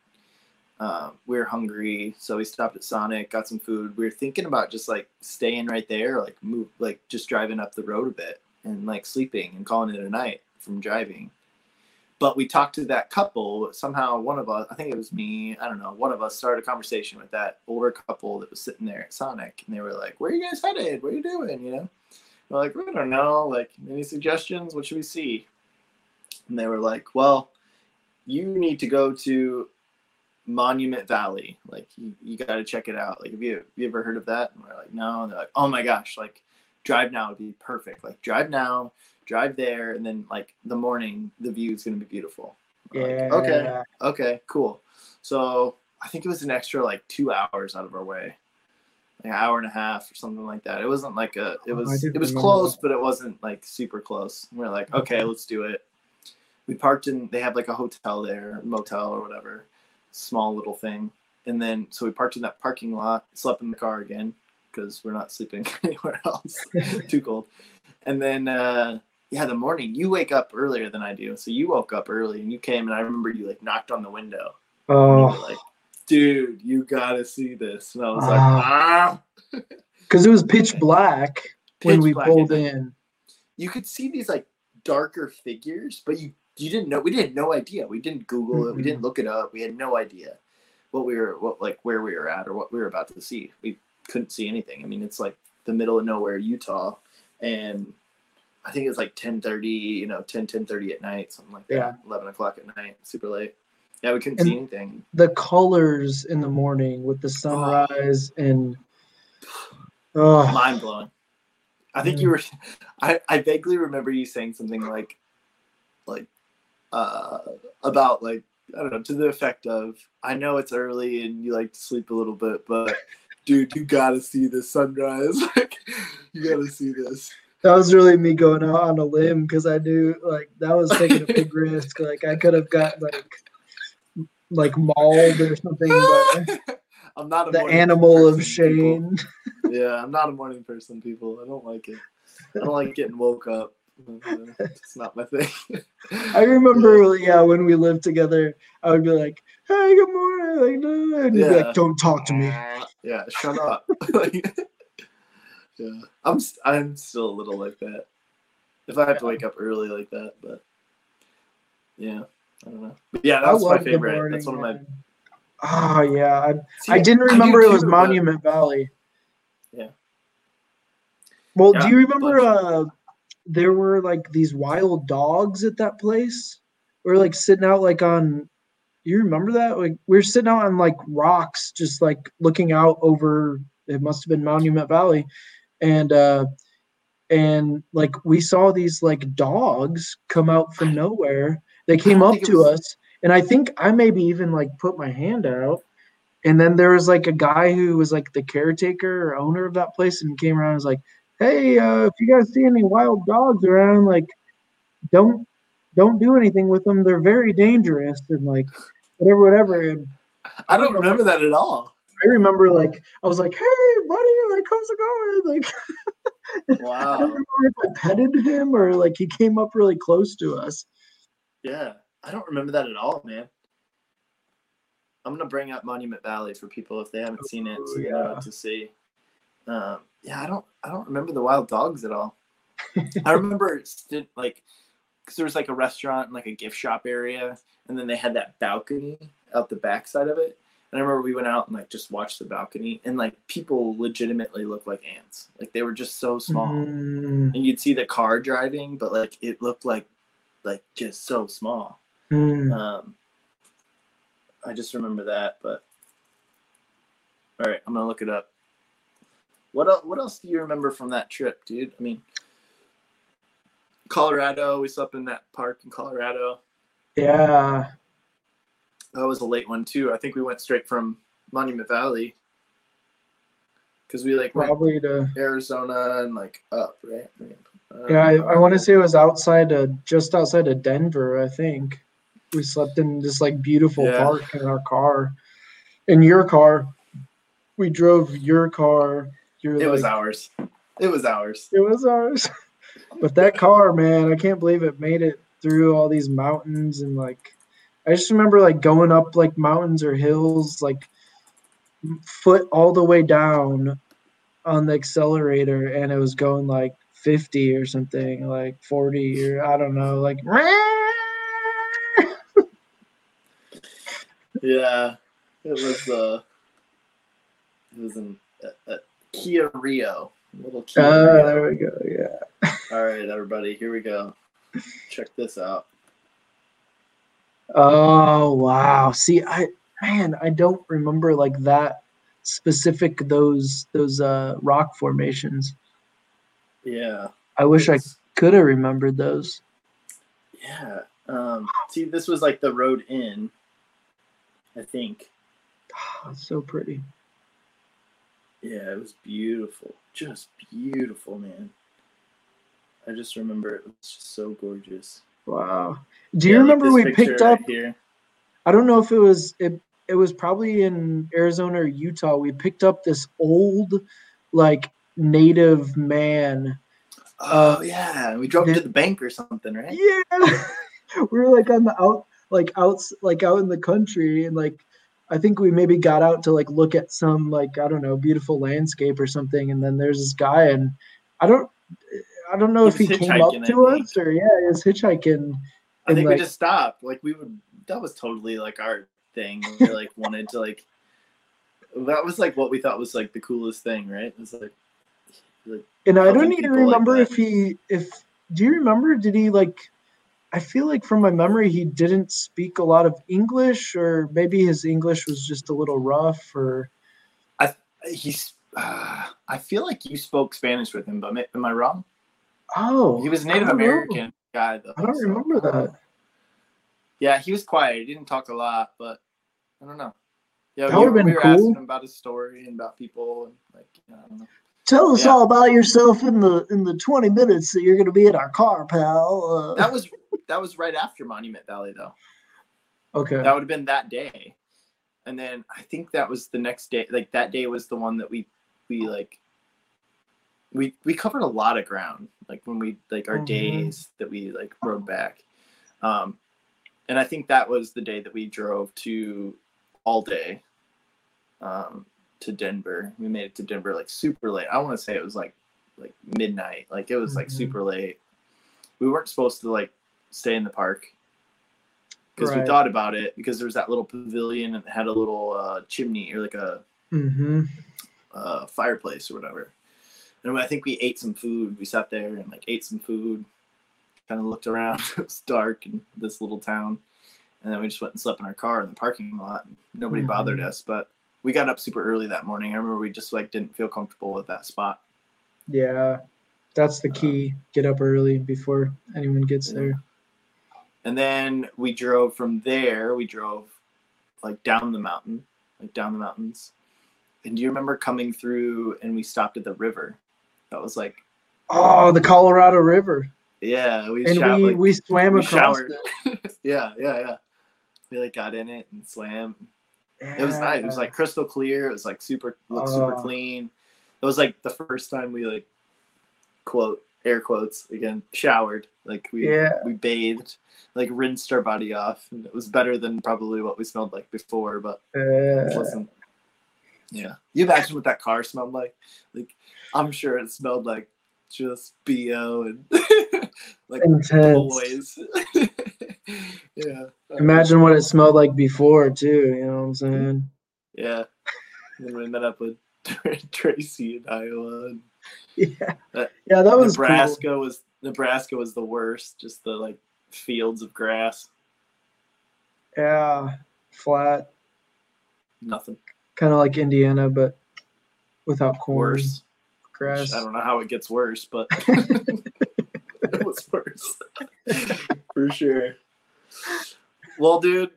Um, we were hungry, so we stopped at Sonic, got some food. We were thinking about just like staying right there, like move, like just driving up the road a bit and like sleeping and calling it a night from driving. But we talked to that couple. Somehow, one of us, I think it was me, I don't know, one of us started a conversation with that older couple that was sitting there at Sonic, and they were like, "Where are you guys headed? What are you doing?" You know, we're like, "We don't know. Like, any suggestions? What should we see?" And they were like, "Well, you need to go to Monument Valley. Like, you, you got to check it out. Like, have you have you ever heard of that?" And we're like, "No." And they're like, "Oh my gosh! Like, drive now would be perfect. Like, drive now." Drive there, and then like the morning, the view is gonna be beautiful. We're Yeah. like, okay okay, cool. So I think it was an extra like two hours out of our way, an hour and a half or something like that. It wasn't like a, it Oh, was, it was close, that. but it wasn't like super close. And we're like, okay, let's do it. We parked in, they have like a hotel there, motel or whatever, small little thing. And then, so we parked in that parking lot, slept in the car again because we're not sleeping anywhere else. Too cold. And then, uh, yeah, the morning you wake up earlier than I do. So you woke up early and you came and I remember you like knocked on the window. And you were Oh, like, dude, you gotta see this. And I was like, Ah. ah. because it was pitch black when we black, pulled in. You could see these like darker figures, but you you didn't know. We didn't no idea. We didn't Google it. We didn't look it up. We had no idea what we were, what like where we were at or what we were about to see. We couldn't see anything. I mean, it's like the middle of nowhere, Utah, and I think it was like ten thirty, you know, 10, 10 30 at night, something like that. Yeah. Eleven o'clock at night, super late. Yeah, we couldn't And- see anything. The colors in the morning with the sunrise and oh, mind blowing. I think you were. I, I vaguely remember you saying something like, like, uh, about like I don't know to the effect of I know it's early and you like to sleep a little bit, but dude, you gotta see this sunrise. like, you gotta see this. that was really me going out on a limb because I knew like that was taking a big risk. Like I could have got like like mauled or something. But I'm not a the animal of shame. people. Yeah, I'm not a morning person, people. I don't like it. I don't like getting woke up. It's not my thing. I remember, yeah, when we lived together, I would be like, "Hey, good morning," like, no, and you'd be Yeah. like, "Don't talk to me." Yeah, shut up. Like, yeah, I'm I'm still a little like that. If I have to wake up early like that, but yeah, I don't know. But yeah, that was my favorite. morning, That's one of my. Oh yeah, I, See, I didn't do remember it too, was but- Monument Valley. Yeah. Well, Yeah, do you remember bunch. uh there were like these wild dogs at that place? We were like sitting out like on you remember that? Like we were sitting out on like rocks, just like looking out over it must have been Monument Valley. And uh and like we saw these like dogs come out from nowhere. They came up to was- us and I think I maybe even like put my hand out. And then there was like a guy who was like the caretaker or owner of that place and came around and was like, Hey, uh, if you guys see any wild dogs around, like don't don't do anything with them. They're very dangerous and like whatever, whatever. And I don't remember that at all. I remember like I was like, Hey buddy, like how's it going? Like I don't Wow. remember if I petted him or like he came up really close to us. Yeah, I don't remember that at all, man. I'm gonna bring up Monument Valley for people if they haven't seen it, so they know what to see. Um, yeah, I don't, I don't remember the wild dogs at all. I remember it stood like, because there was like a restaurant and like a gift shop area, and then they had that balcony out the backside of it. And I remember we went out and like just watched the balcony, and like people legitimately looked like ants. Like they were just so small, Mm, and you'd see the car driving, but like it looked like, like just so small. mm. Um, I just remember that, but all right, I'm gonna look it up. What else? What else do you remember from that trip, dude? I mean, Colorado. We slept in that park in Colorado. Yeah. That was a late one too. I think we went straight from Monument Valley because we like went Probably to Arizona and like up, right? Yeah, I, I want to say it was outside of just outside of Denver, I think. We slept in this like beautiful Yeah. park in our car. In your car. We drove your car. Your It was ours. It was ours. It was ours. But that car, man, I can't believe it made it through all these mountains and like I just remember like going up like mountains or hills like foot all the way down on the accelerator and it was going like 50 or something, like 40 or I don't know, like Yeah, it was. uh It was in a, a Kia Rio, little Kia. uh, Rio. there we go. Yeah. All right, everybody, here we go. Check this out. Oh wow. See, I man, I don't remember like that specific those those uh rock formations. Yeah. I wish I could have remembered those. Yeah. Um, see, this was like the road in. I think. Oh, so pretty. Yeah, it was beautiful. Just beautiful, man. I just remember it was just so gorgeous. Wow. Do you Yeah, remember we picked right up? here? I don't know if it was it. It was probably in Arizona or Utah. We picked up this old, like native man. Oh Uh, yeah, we drove to the bank or something, right? Yeah, we were like on the out, like outs, like out in the country, and like I think we maybe got out to like look at some like I don't know beautiful landscape or something, and then there's this guy, and I don't, I don't know if he came up to us or yeah, he was hitchhiking. I And, think like- we just stopped. Like we would. That was totally like our thing. We like wanted to like. That was like what we thought was like the coolest thing, right? It was like, like And I don't even people like remember if he if do you remember did he like I feel like from my memory he didn't speak a lot of English or maybe his English was just a little rough or I he's. Uh, I feel like you spoke Spanish with him, but ma- am I wrong? oh He was a I Native don't know. American guy, though. I don't so- remember that. Yeah, he was quiet. He didn't talk a lot, but I don't know. Yeah, That we, would've been we were cool. asking him about his story and about people, and like, you know, I don't know. Tell us Yeah. all about yourself in the in the 20 minutes that you're going to be in our car, pal. Uh, That was that was right after Monument Valley though. okay. That would have been that day. And then I think that was the next day. Like that day was the one that we we like we we covered a lot of ground. Like when we like our Mhm. days that we like rode back. Um and I think that was the day that we drove to all day um to Denver. We made it to Denver like super late. I want to say it was like like midnight. Like it was like Mhm. super late. We weren't supposed to like stay in the park because we thought about it because there was that little pavilion and it had a little uh, chimney or like a hmm uh, fireplace or whatever. And I think we ate some food. We sat there and like ate some food, kind of looked around. it was dark in this little town. And then we just went and slept in our car in the parking lot. Nobody Mhm. bothered us, but we got up super early that morning. I remember we just like didn't feel comfortable with that spot. Yeah. That's the key. Um, Get up early before anyone gets Yeah. there. And then we drove from there. We drove like down the mountain, like down the mountains. And do you remember coming through and we stopped at the river? That was like, Oh, the Colorado River. yeah, we And shot, we, like, we swam we across yeah, yeah, yeah. We like got in it and swam. It was nice. It was like crystal clear. It was like super, looked super Oh. clean. It was like the first time we like, quote air quotes again, showered. Like we Yeah. we bathed, like rinsed our body off, and it was better than probably what we smelled like before. But it Uh, wasn't. Yeah, you imagine what that car smelled like. Like I'm sure it smelled like just bo and like intense. boys. yeah. Imagine what it smelled like before too. You know what I'm saying? Yeah. And then we met up with Tracy in Iowa. Yeah. Uh, Yeah, that was Nebraska was Nebraska was the worst. Just the like fields of grass, Yeah, flat, nothing kind of like Indiana, but without corn, worse. grass. I don't know how it gets worse, but it was worse for sure. Well, dude,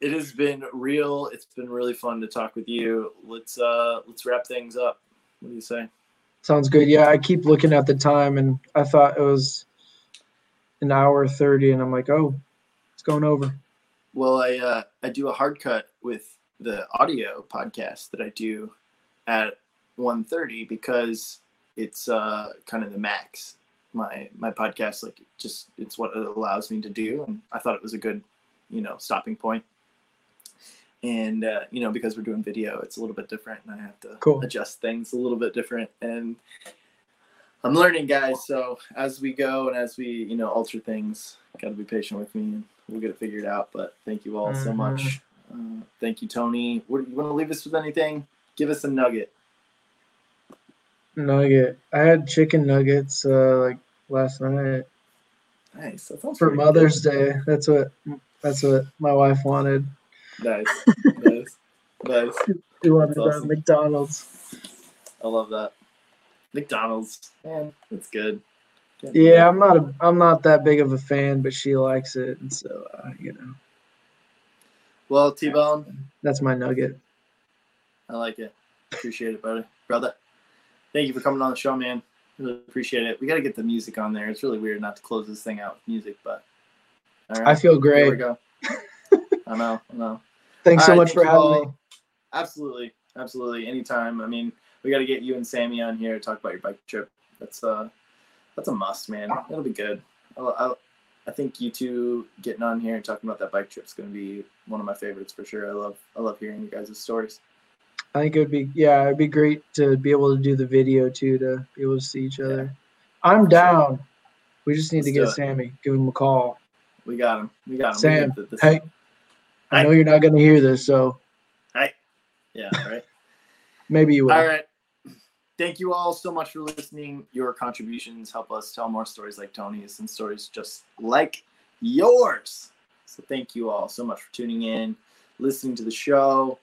it has been real. It's been really fun to talk with you. Let's uh let's wrap things up. What do you say? Sounds good. Yeah, I keep looking at the time, and I thought it was an hour thirty, and I'm like, oh, it's going over. Well, I uh, I do a hard cut with the audio podcast that I do at 1.30 because it's uh, kind of the max. My my podcast like just it's what it allows me to do, and I thought it was a good you know stopping point. And uh, you know because we're doing video, it's a little bit different, and I have to Cool. adjust things a little bit different. And I'm learning, guys. So as we go and as we you know alter things, got to be patient with me, and we'll get it figured out. But thank you all so Mhm. much. Uh, thank you, Tony. What, you want to leave us with anything? Give us a nugget. Nugget. I had chicken nuggets uh, like last night Nice. That for pretty good. Mother's Day. That's what that's what my wife wanted. Nice, nice, nice. She wanted That's awesome. McDonald's. I love that. McDonald's, man, that's good. Can't Yeah. I'm not a I'm not that big of a fan, but she likes it, and so uh, you know Well, T Bone, that's my nugget. I like it. Appreciate it, buddy, brother. Thank you for coming on the show, man. Really appreciate it. We got to get the music on there. It's really weird not to close this thing out with music, but all I feel great. Here we go. I know, I know. Thanks so All right, much for thank you having all. me. Absolutely, absolutely. Anytime. I mean, we got to get you and Sammy on here to talk about your bike trip. That's uh, that's a must, man. It'll be good. I'll, I'll, I think you two getting on here and talking about that bike trip is going to be one of my favorites for sure. I love, I love hearing you guys' stories. I think it would be yeah, it'd be great to be able to do the video too to be able to see each other. I'm sure. down. We just need Let's to get. Sammy, give him a call. We got him. We got him. Sam, got this- hey, I know you're not going to hear this, so Yeah. Right. maybe you will. All right. Thank you all so much for listening. Your contributions help us tell more stories like Tony's and stories just like yours. So thank you all so much for tuning in, listening to the show.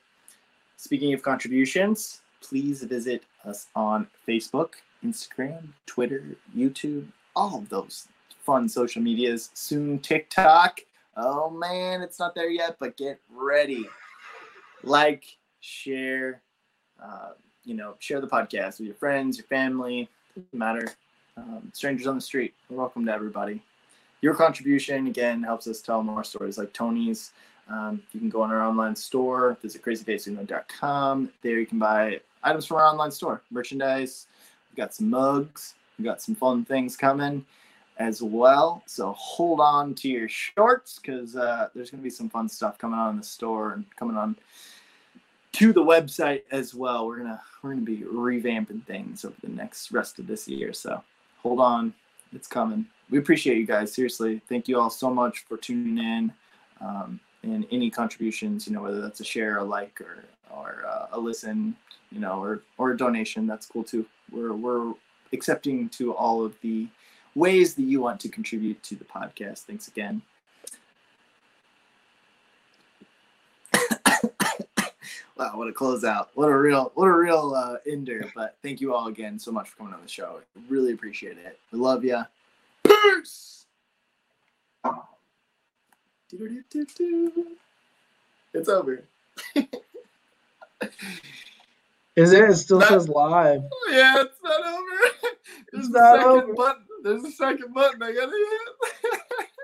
Speaking of contributions, please visit us on Facebook, Instagram, Twitter, YouTube, all of those fun social medias. Soon TikTok. Oh man, it's not there yet, but get ready. Like, share, uh, you know, share the podcast with your friends, your family, doesn't matter. Um, strangers on the street. Welcome to everybody. Your contribution again helps us tell more stories like Tony's. Um, you can go on our online store, visit crazyfaceuno.com. There you can buy items from our online store, merchandise. We've got some mugs. We've got some fun things coming as well. So hold on to your shorts because uh, there's going to be some fun stuff coming on in the store and coming on to the website as well. We're gonna we're gonna be revamping things over the next rest of this year. So hold on, it's coming. We appreciate you guys. Seriously, thank you all so much for tuning in. Um, and any contributions, you know, whether that's a share, a like, or or uh, a listen, you know, or or a donation, that's cool too. We're we're accepting to all of the ways that you want to contribute to the podcast. Thanks again. wow, what a closeout! What a real, what a real uh, ender. But thank you all again so much for coming on the show. Really appreciate it. We love you. Peace. It's over. Is it? It still says live. Yeah, it's not over. There's It's a not second over. button. There's a second button I gotta hit.